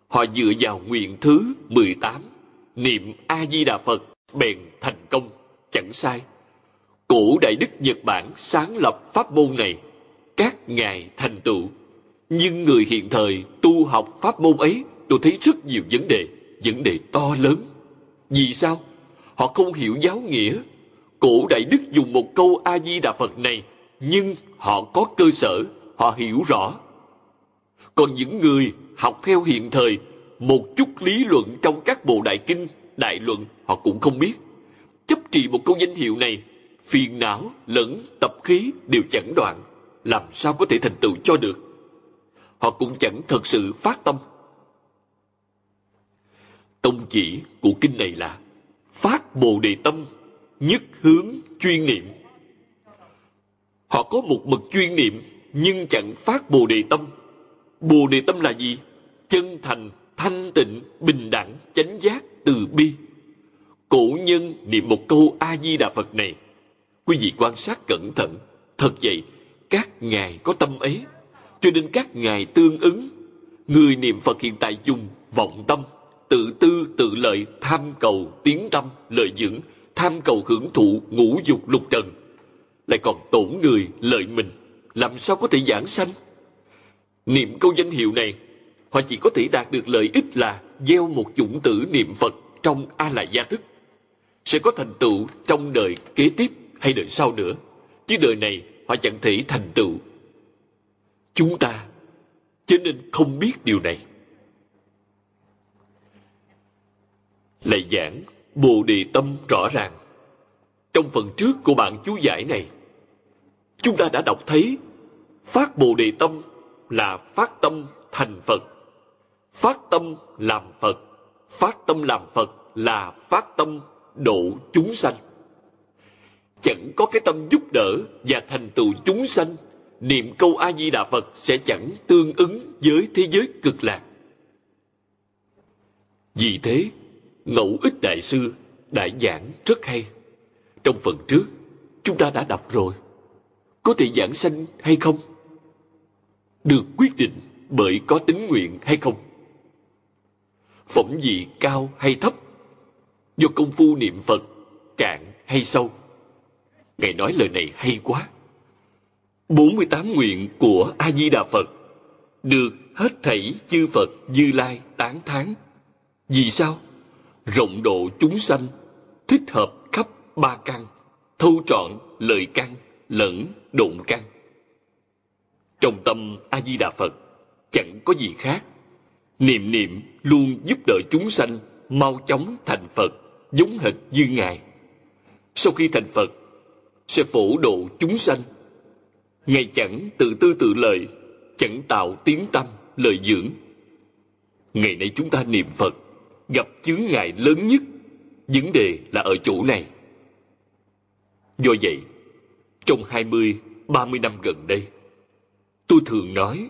Họ dựa vào nguyện thứ 18, niệm A-di-đà Phật bèn thành công, chẳng sai. Cổ Đại Đức Nhật Bản sáng lập pháp môn này các ngài thành tựu. Nhưng người hiện thời tu học pháp môn ấy, tôi thấy rất nhiều vấn đề, vấn đề to lớn. Vì sao? Họ không hiểu giáo nghĩa, cổ đại đức dùng một câu a di đà phật này nhưng họ có cơ sở họ hiểu rõ còn những người học theo hiện thời một chút lý luận trong các bộ đại kinh đại luận họ cũng không biết chấp trì một câu danh hiệu này phiền não lẫn tập khí đều chẳng đoạn làm sao có thể thành tựu cho được? Họ cũng chẳng thật sự phát tâm. Tông chỉ của kinh này là phát bồ đề tâm nhất hướng chuyên niệm. Họ có một mực chuyên niệm nhưng chẳng phát bồ đề tâm. Bồ đề tâm là gì? Chân thành, thanh tịnh, bình đẳng, chánh giác, từ bi. Cổ nhân niệm một câu a di đà phật này. Quý vị quan sát cẩn thận, thật vậy các ngài có tâm ấy cho nên các ngài tương ứng, người niệm phật hiện tại dùng vọng tâm, tự tư, tự lợi, tham cầu tiến tâm, lợi dưỡng, tham cầu hưởng thụ ngũ dục lục trần. Lại còn tổn người, lợi mình. Làm sao có thể giảng sanh? Niệm câu danh hiệu này, họ chỉ có thể đạt được lợi ích là gieo một chủng tử niệm phật trong a la gia thức. Sẽ có thành tựu trong đời kế tiếp hay đời sau nữa. Chứ đời này họ chẳng thể thành tựu. Chúng ta cho nên không biết điều này. Lại giảng, bồ đề tâm rõ ràng. Trong phần trước của bạn chú giải này, chúng ta đã đọc thấy phát bồ đề tâm là phát tâm thành phật, phát tâm làm phật, phát tâm làm phật là phát tâm độ chúng sanh chẳng có cái tâm giúp đỡ và thành tựu chúng sanh, niệm câu a di đà phật sẽ chẳng tương ứng với thế giới cực lạc. Vì thế, ngẫu ích đại sư đã giảng rất hay. Trong phần trước, chúng ta đã đọc rồi. Có thể giảng sanh hay không? Được quyết định bởi có tính nguyện hay không? Phẩm vị cao hay thấp? Do công phu niệm phật cạn hay sâu? Ngài nói lời này hay quá. 48 nguyện của a di đà phật, được hết thảy chư phật như lai tán thán. Vì sao? Rộng độ chúng sanh, thích hợp khắp ba căn, thâu trọn lời căn, lẫn độn căn. Trong tâm a di đà phật, chẳng có gì khác. Niệm niệm luôn giúp đỡ chúng sanh mau chóng thành phật, giống hệt như ngài. Sau khi thành phật sẽ phổ độ chúng sanh. Ngài chẳng tự tư tự lợi, chẳng tạo tiếng tâm, lợi dưỡng. Ngày nay chúng ta niệm phật, gặp chướng ngại lớn nhất, vấn đề là ở chỗ này. Do vậy, trong hai mươi, ba mươi năm gần đây, tôi thường nói,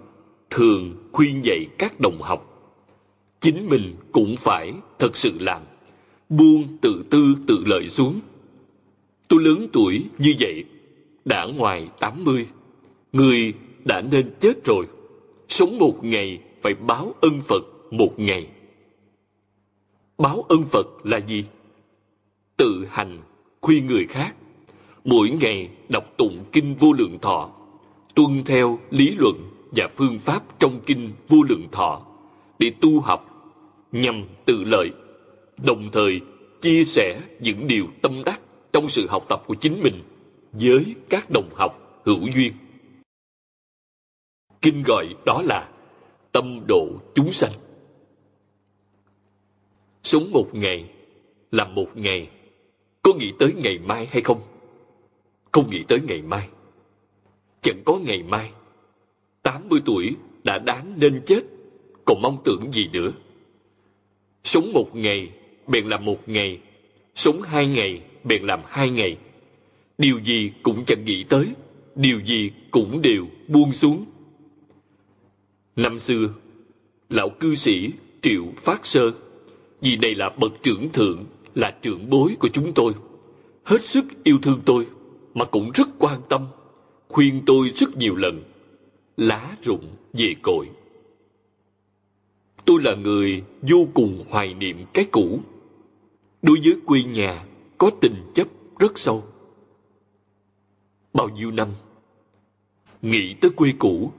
thường khuyên dạy các đồng học, chính mình cũng phải thật sự làm, buông tự tư tự lợi xuống tôi lớn tuổi như vậy, đã ngoài tám mươi, người đã nên chết rồi. Sống một ngày phải báo ân phật một ngày. Báo ân phật là gì? Tự hành khuyên người khác. Mỗi ngày đọc tụng kinh vô lượng thọ, tuân theo lý luận và phương pháp trong kinh vô lượng thọ để tu học nhằm tự lợi, đồng thời chia sẻ những điều tâm đắc trong sự học tập của chính mình với các đồng học hữu duyên. Kinh gọi đó là tâm độ chúng sanh. Sống một ngày làm một ngày. Có nghĩ tới ngày mai hay không? Không nghĩ tới ngày mai. Chẳng có ngày mai. Tám mươi tuổi đã đáng nên chết, còn mong tưởng gì nữa? Sống một ngày bèn làm một ngày, sống hai ngày bèn làm hai ngày. Điều gì cũng chẳng nghĩ tới, điều gì cũng đều buông xuống. Năm xưa, lão cư sĩ triệu phát sơ, vì này là bậc trưởng thượng, là trưởng bối của chúng tôi, hết sức yêu thương tôi mà cũng rất quan tâm, khuyên tôi rất nhiều lần, lá rụng về cội. Tôi là người vô cùng hoài niệm cái cũ. Đối với quê nhà có tình chấp rất sâu bao nhiêu năm nghĩ tới quê cũ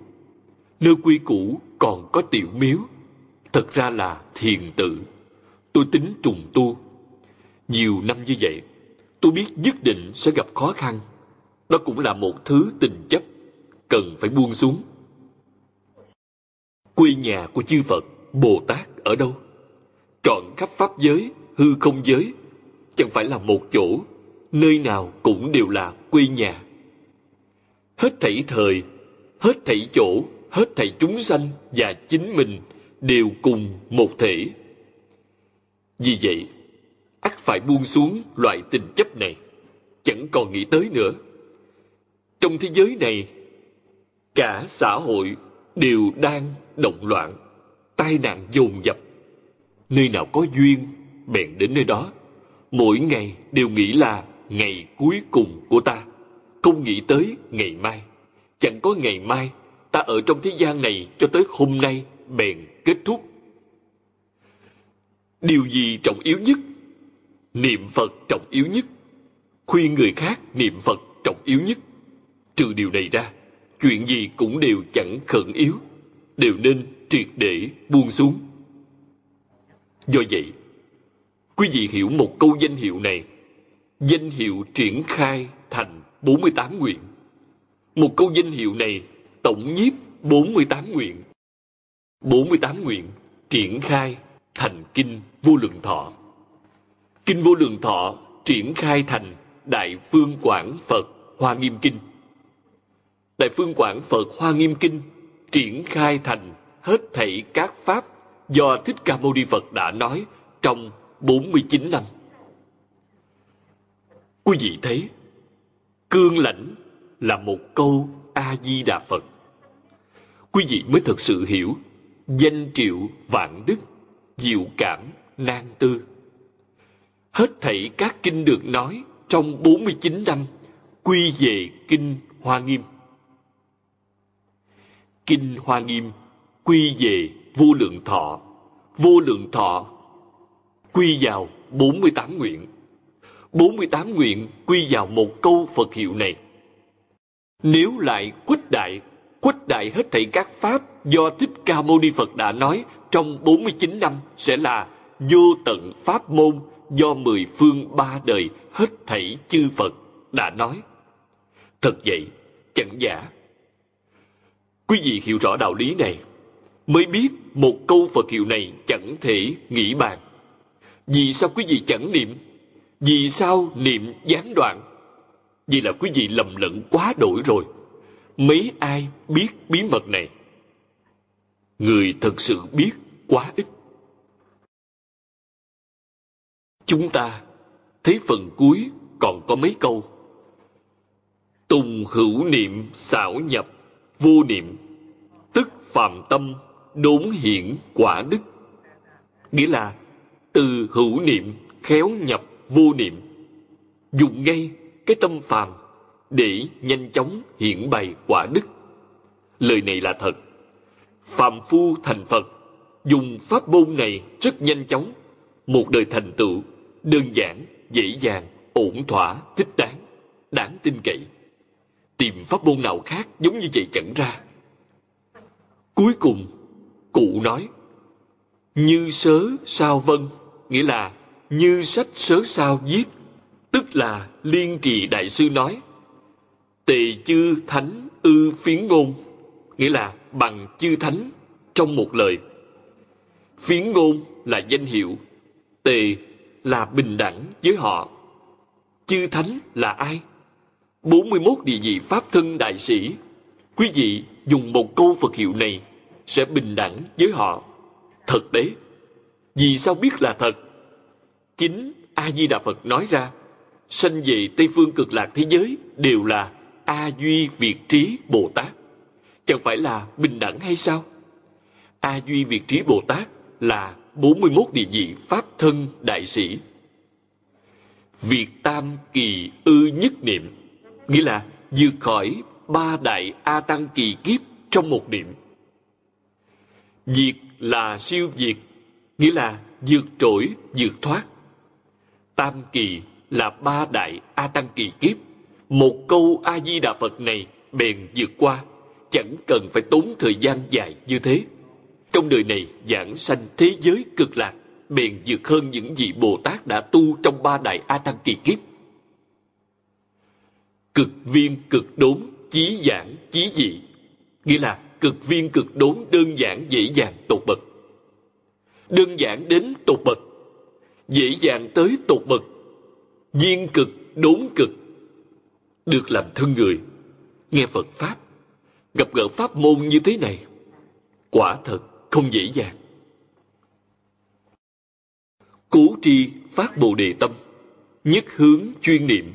nơi quê cũ còn có tiểu miếu thật ra là thiền tự tôi tính trùng tu nhiều năm như vậy tôi biết nhất định sẽ gặp khó khăn. Đó cũng là một thứ tình chấp, cần phải buông xuống. Quê nhà của chư Phật, Bồ Tát ở đâu? Trọn khắp Pháp giới, hư không giới, chẳng phải là một chỗ, nơi nào cũng đều là quê nhà. Hết thảy thời, hết thảy chỗ, hết thảy chúng sanh và chính mình đều cùng một thể. Vì vậy, ắt phải buông xuống loại tình chấp này, chẳng còn nghĩ tới nữa. Trong thế giới này, cả xã hội đều đang động loạn, tai nạn dồn dập. Nơi nào có duyên, bèn đến nơi đó. Mỗi ngày đều nghĩ là ngày cuối cùng của ta, không nghĩ tới ngày mai. Chẳng có ngày mai, ta ở trong thế gian này cho tới hôm nay bèn kết thúc. Điều gì trọng yếu nhất? Niệm Phật trọng yếu nhất. Khuyên người khác niệm Phật trọng yếu nhất. Trừ điều này ra, chuyện gì cũng đều chẳng khẩn yếu, đều nên triệt để buông xuống. Do vậy, quý vị hiểu một câu danh hiệu này, danh hiệu triển khai thành 48 nguyện. Một câu danh hiệu này tổng nhiếp 48 nguyện. 48 nguyện triển khai thành kinh vô lượng thọ. Kinh vô lượng thọ triển khai thành Đại Phương Quảng Phật Hoa Nghiêm Kinh. Đại Phương Quảng Phật Hoa Nghiêm Kinh triển khai thành hết thảy các pháp do Thích Ca Mâu Ni Phật đã nói trong 49 năm. Quý vị thấy, cương lãnh là một câu A-di-đà Phật. Quý vị mới thực sự hiểu danh triệu vạn đức, diệu cảm, nan tư. Hết thảy các kinh được nói trong 49 năm quy về Kinh Hoa Nghiêm. Kinh Hoa Nghiêm quy về vô lượng thọ, vô lượng thọ quy vào 48 nguyện. 48 nguyện quy vào một câu Phật hiệu này. Nếu lại khuếch đại, khuếch đại hết thảy các pháp do Thích Ca Mâu Ni Phật đã nói trong 49 năm sẽ là vô tận pháp môn do mười phương ba đời hết thảy chư Phật đã nói. Thật vậy, chẳng giả. Quý vị hiểu rõ đạo lý này, mới biết một câu Phật hiệu này chẳng thể nghĩ bàn. Vì sao quý vị chẳng niệm? Vì sao niệm gián đoạn? Vì là quý vị lầm lẫn quá đổi rồi. Mấy ai biết bí mật này? Người thật sự biết quá ít. Chúng ta thấy phần cuối còn có mấy câu. Tùng hữu niệm xảo nhập, vô niệm, tức phàm tâm, đốn hiển quả đức. Nghĩa là từ hữu niệm khéo nhập vô niệm, dùng ngay cái tâm phàm để nhanh chóng hiển bày quả đức. Lời này là thật. Phàm phu thành Phật, dùng pháp môn này rất nhanh chóng, một đời thành tựu đơn giản, dễ dàng, ổn thỏa, thích đáng, đáng tin cậy. Tìm pháp môn nào khác giống như vậy chẳng ra. Cuối cùng, cụ nói, như sớ sao vân, nghĩa là như sách sớ sao viết, tức là liên trì đại sư nói, tề chư thánh ư phiến ngôn, nghĩa là bằng chư thánh trong một lời. Phiến ngôn là danh hiệu, tề là bình đẳng với họ. Chư Thánh là ai? 41 địa vị Pháp thân đại sĩ. Quý vị dùng một câu Phật hiệu này sẽ bình đẳng với họ. Thật đấy. Vì sao biết là thật? Chính A-di-đà Phật nói ra, sanh về Tây Phương cực lạc thế giới đều là A-duy Việt Trí Bồ Tát. Chẳng phải là bình đẳng hay sao? A-duy Việt Trí Bồ Tát là 41 địa vị Pháp thân đại sĩ. Việt tam kỳ ư nhất niệm, nghĩa là vượt khỏi ba đại A Tăng kỳ kiếp trong một niệm. Diệt là siêu diệt, nghĩa là vượt trội, vượt thoát. Tam kỳ là ba đại A Tăng kỳ kiếp. Một câu A-di-đà Phật này bèn vượt qua, chẳng cần phải tốn thời gian dài như thế. Trong đời này giảng sanh thế giới cực lạc, bền vượt hơn những vị Bồ Tát đã tu trong ba đại A Tăng kỳ kiếp. cực viên cực đốn chí giản chí dị nghĩa là cực viên cực đốn đơn giản dễ dàng tột bậc đơn giản đến tột bậc. Dễ dàng tới tột bậc. Viên cực, đốn cực. Được làm thân người. Nghe phật pháp. Gặp gỡ pháp môn như thế này, quả thật không dễ dàng. Cố tri phát bồ đề tâm, nhất hướng chuyên niệm,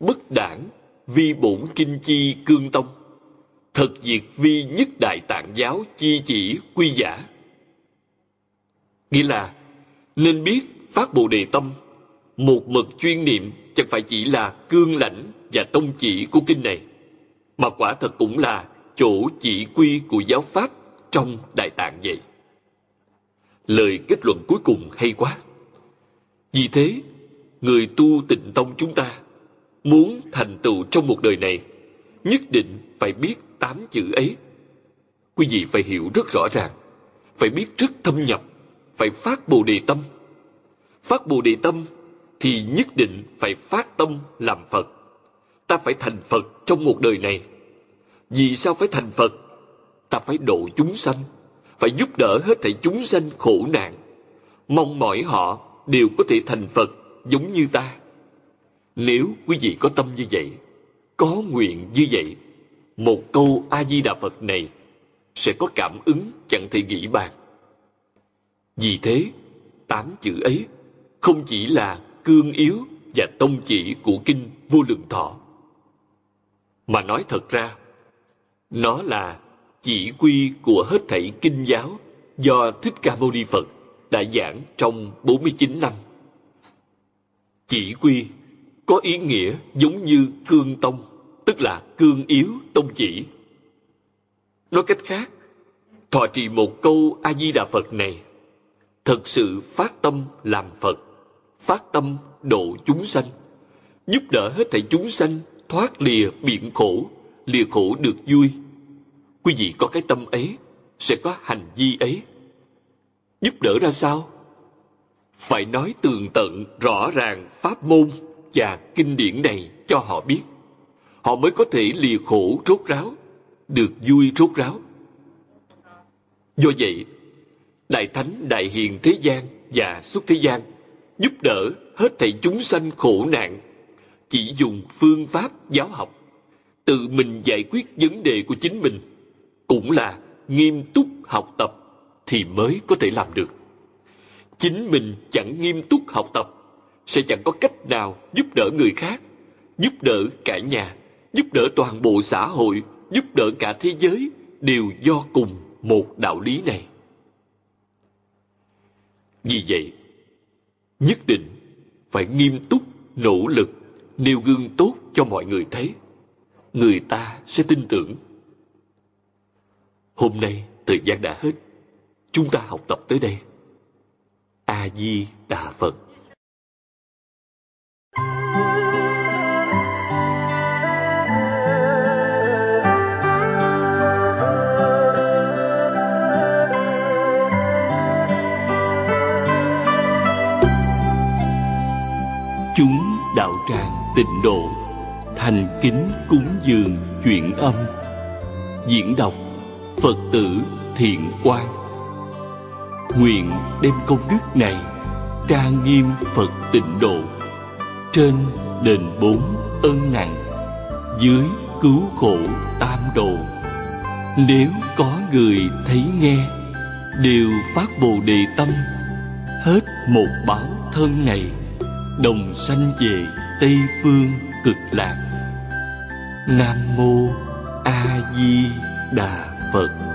bất đảng vi bổn kinh chi cương tông. Thật diệt vi nhất đại tạng giáo chi chỉ quy giả nghĩa là, nên biết phát bồ đề tâm, một mực chuyên niệm chẳng phải chỉ là cương lãnh và tông chỉ của kinh này, mà quả thật cũng là chỗ chỉ quy của giáo pháp trong đại tạng vậy. Lời kết luận cuối cùng hay quá. Vì thế, người tu tịnh tông chúng ta muốn thành tựu trong một đời này, nhất định phải biết tám chữ ấy. Quý vị phải hiểu rất rõ ràng, phải biết rất thâm nhập phải phát bồ đề tâm. Phát bồ đề tâm thì nhất định phải phát tâm làm phật. Ta phải thành phật trong một đời này. Vì sao phải thành phật? Ta phải độ chúng sanh, phải giúp đỡ hết thảy chúng sanh khổ nạn. Mong mỏi họ đều có thể thành phật giống như ta. Nếu quý vị có tâm như vậy, có nguyện như vậy, một câu a di đà phật này sẽ có cảm ứng chẳng thể nghĩ bàn vì thế tám chữ ấy không chỉ là cương yếu và tông chỉ của kinh vô lượng thọ mà nói thật ra nó là chỉ quy của hết thảy kinh giáo do Thích Ca Mâu Ni Phật đã giảng trong 49 năm. Chỉ quy có ý nghĩa giống như cương tông, tức là cương yếu tông chỉ. Nói cách khác, thọ trì một câu A-di-đà Phật này, thật sự phát tâm làm Phật, phát tâm độ chúng sanh, giúp đỡ hết thảy chúng sanh thoát lìa biển khổ, lìa khổ được vui. Quý vị có cái tâm ấy, sẽ có hành vi ấy. Giúp đỡ ra sao? Phải nói tường tận, rõ ràng pháp môn và kinh điển này cho họ biết. Họ mới có thể lìa khổ rốt ráo, được vui rốt ráo. Do vậy, Đại Thánh, Đại Hiền Thế gian và Xuất Thế gian, giúp đỡ hết thảy chúng sanh khổ nạn, chỉ dùng phương pháp giáo học, tự mình giải quyết vấn đề của chính mình, cũng là nghiêm túc học tập thì mới có thể làm được. Chính mình chẳng nghiêm túc học tập, sẽ chẳng có cách nào giúp đỡ người khác, giúp đỡ cả nhà, giúp đỡ toàn bộ xã hội, giúp đỡ cả thế giới đều do cùng một đạo lý này vì vậy, nhất định phải nghiêm túc, nỗ lực, nêu gương tốt cho mọi người thấy. Người ta sẽ tin tưởng. Hôm nay thời gian đã hết. Chúng ta học tập tới đây. A di đà phật. Chúng đạo tràng tịnh độ, thành kính cúng dường chuyện âm. Diễn đọc phật tử thiện quan nguyện đem công đức này trang nghiêm phật tịnh độ. Trên đền bốn ân nặng, dưới cứu khổ tam độ. Nếu có người thấy nghe, đều phát bồ đề tâm, hết một báo thân này đồng sanh về tây phương cực lạc. Nam mô a di đà phật.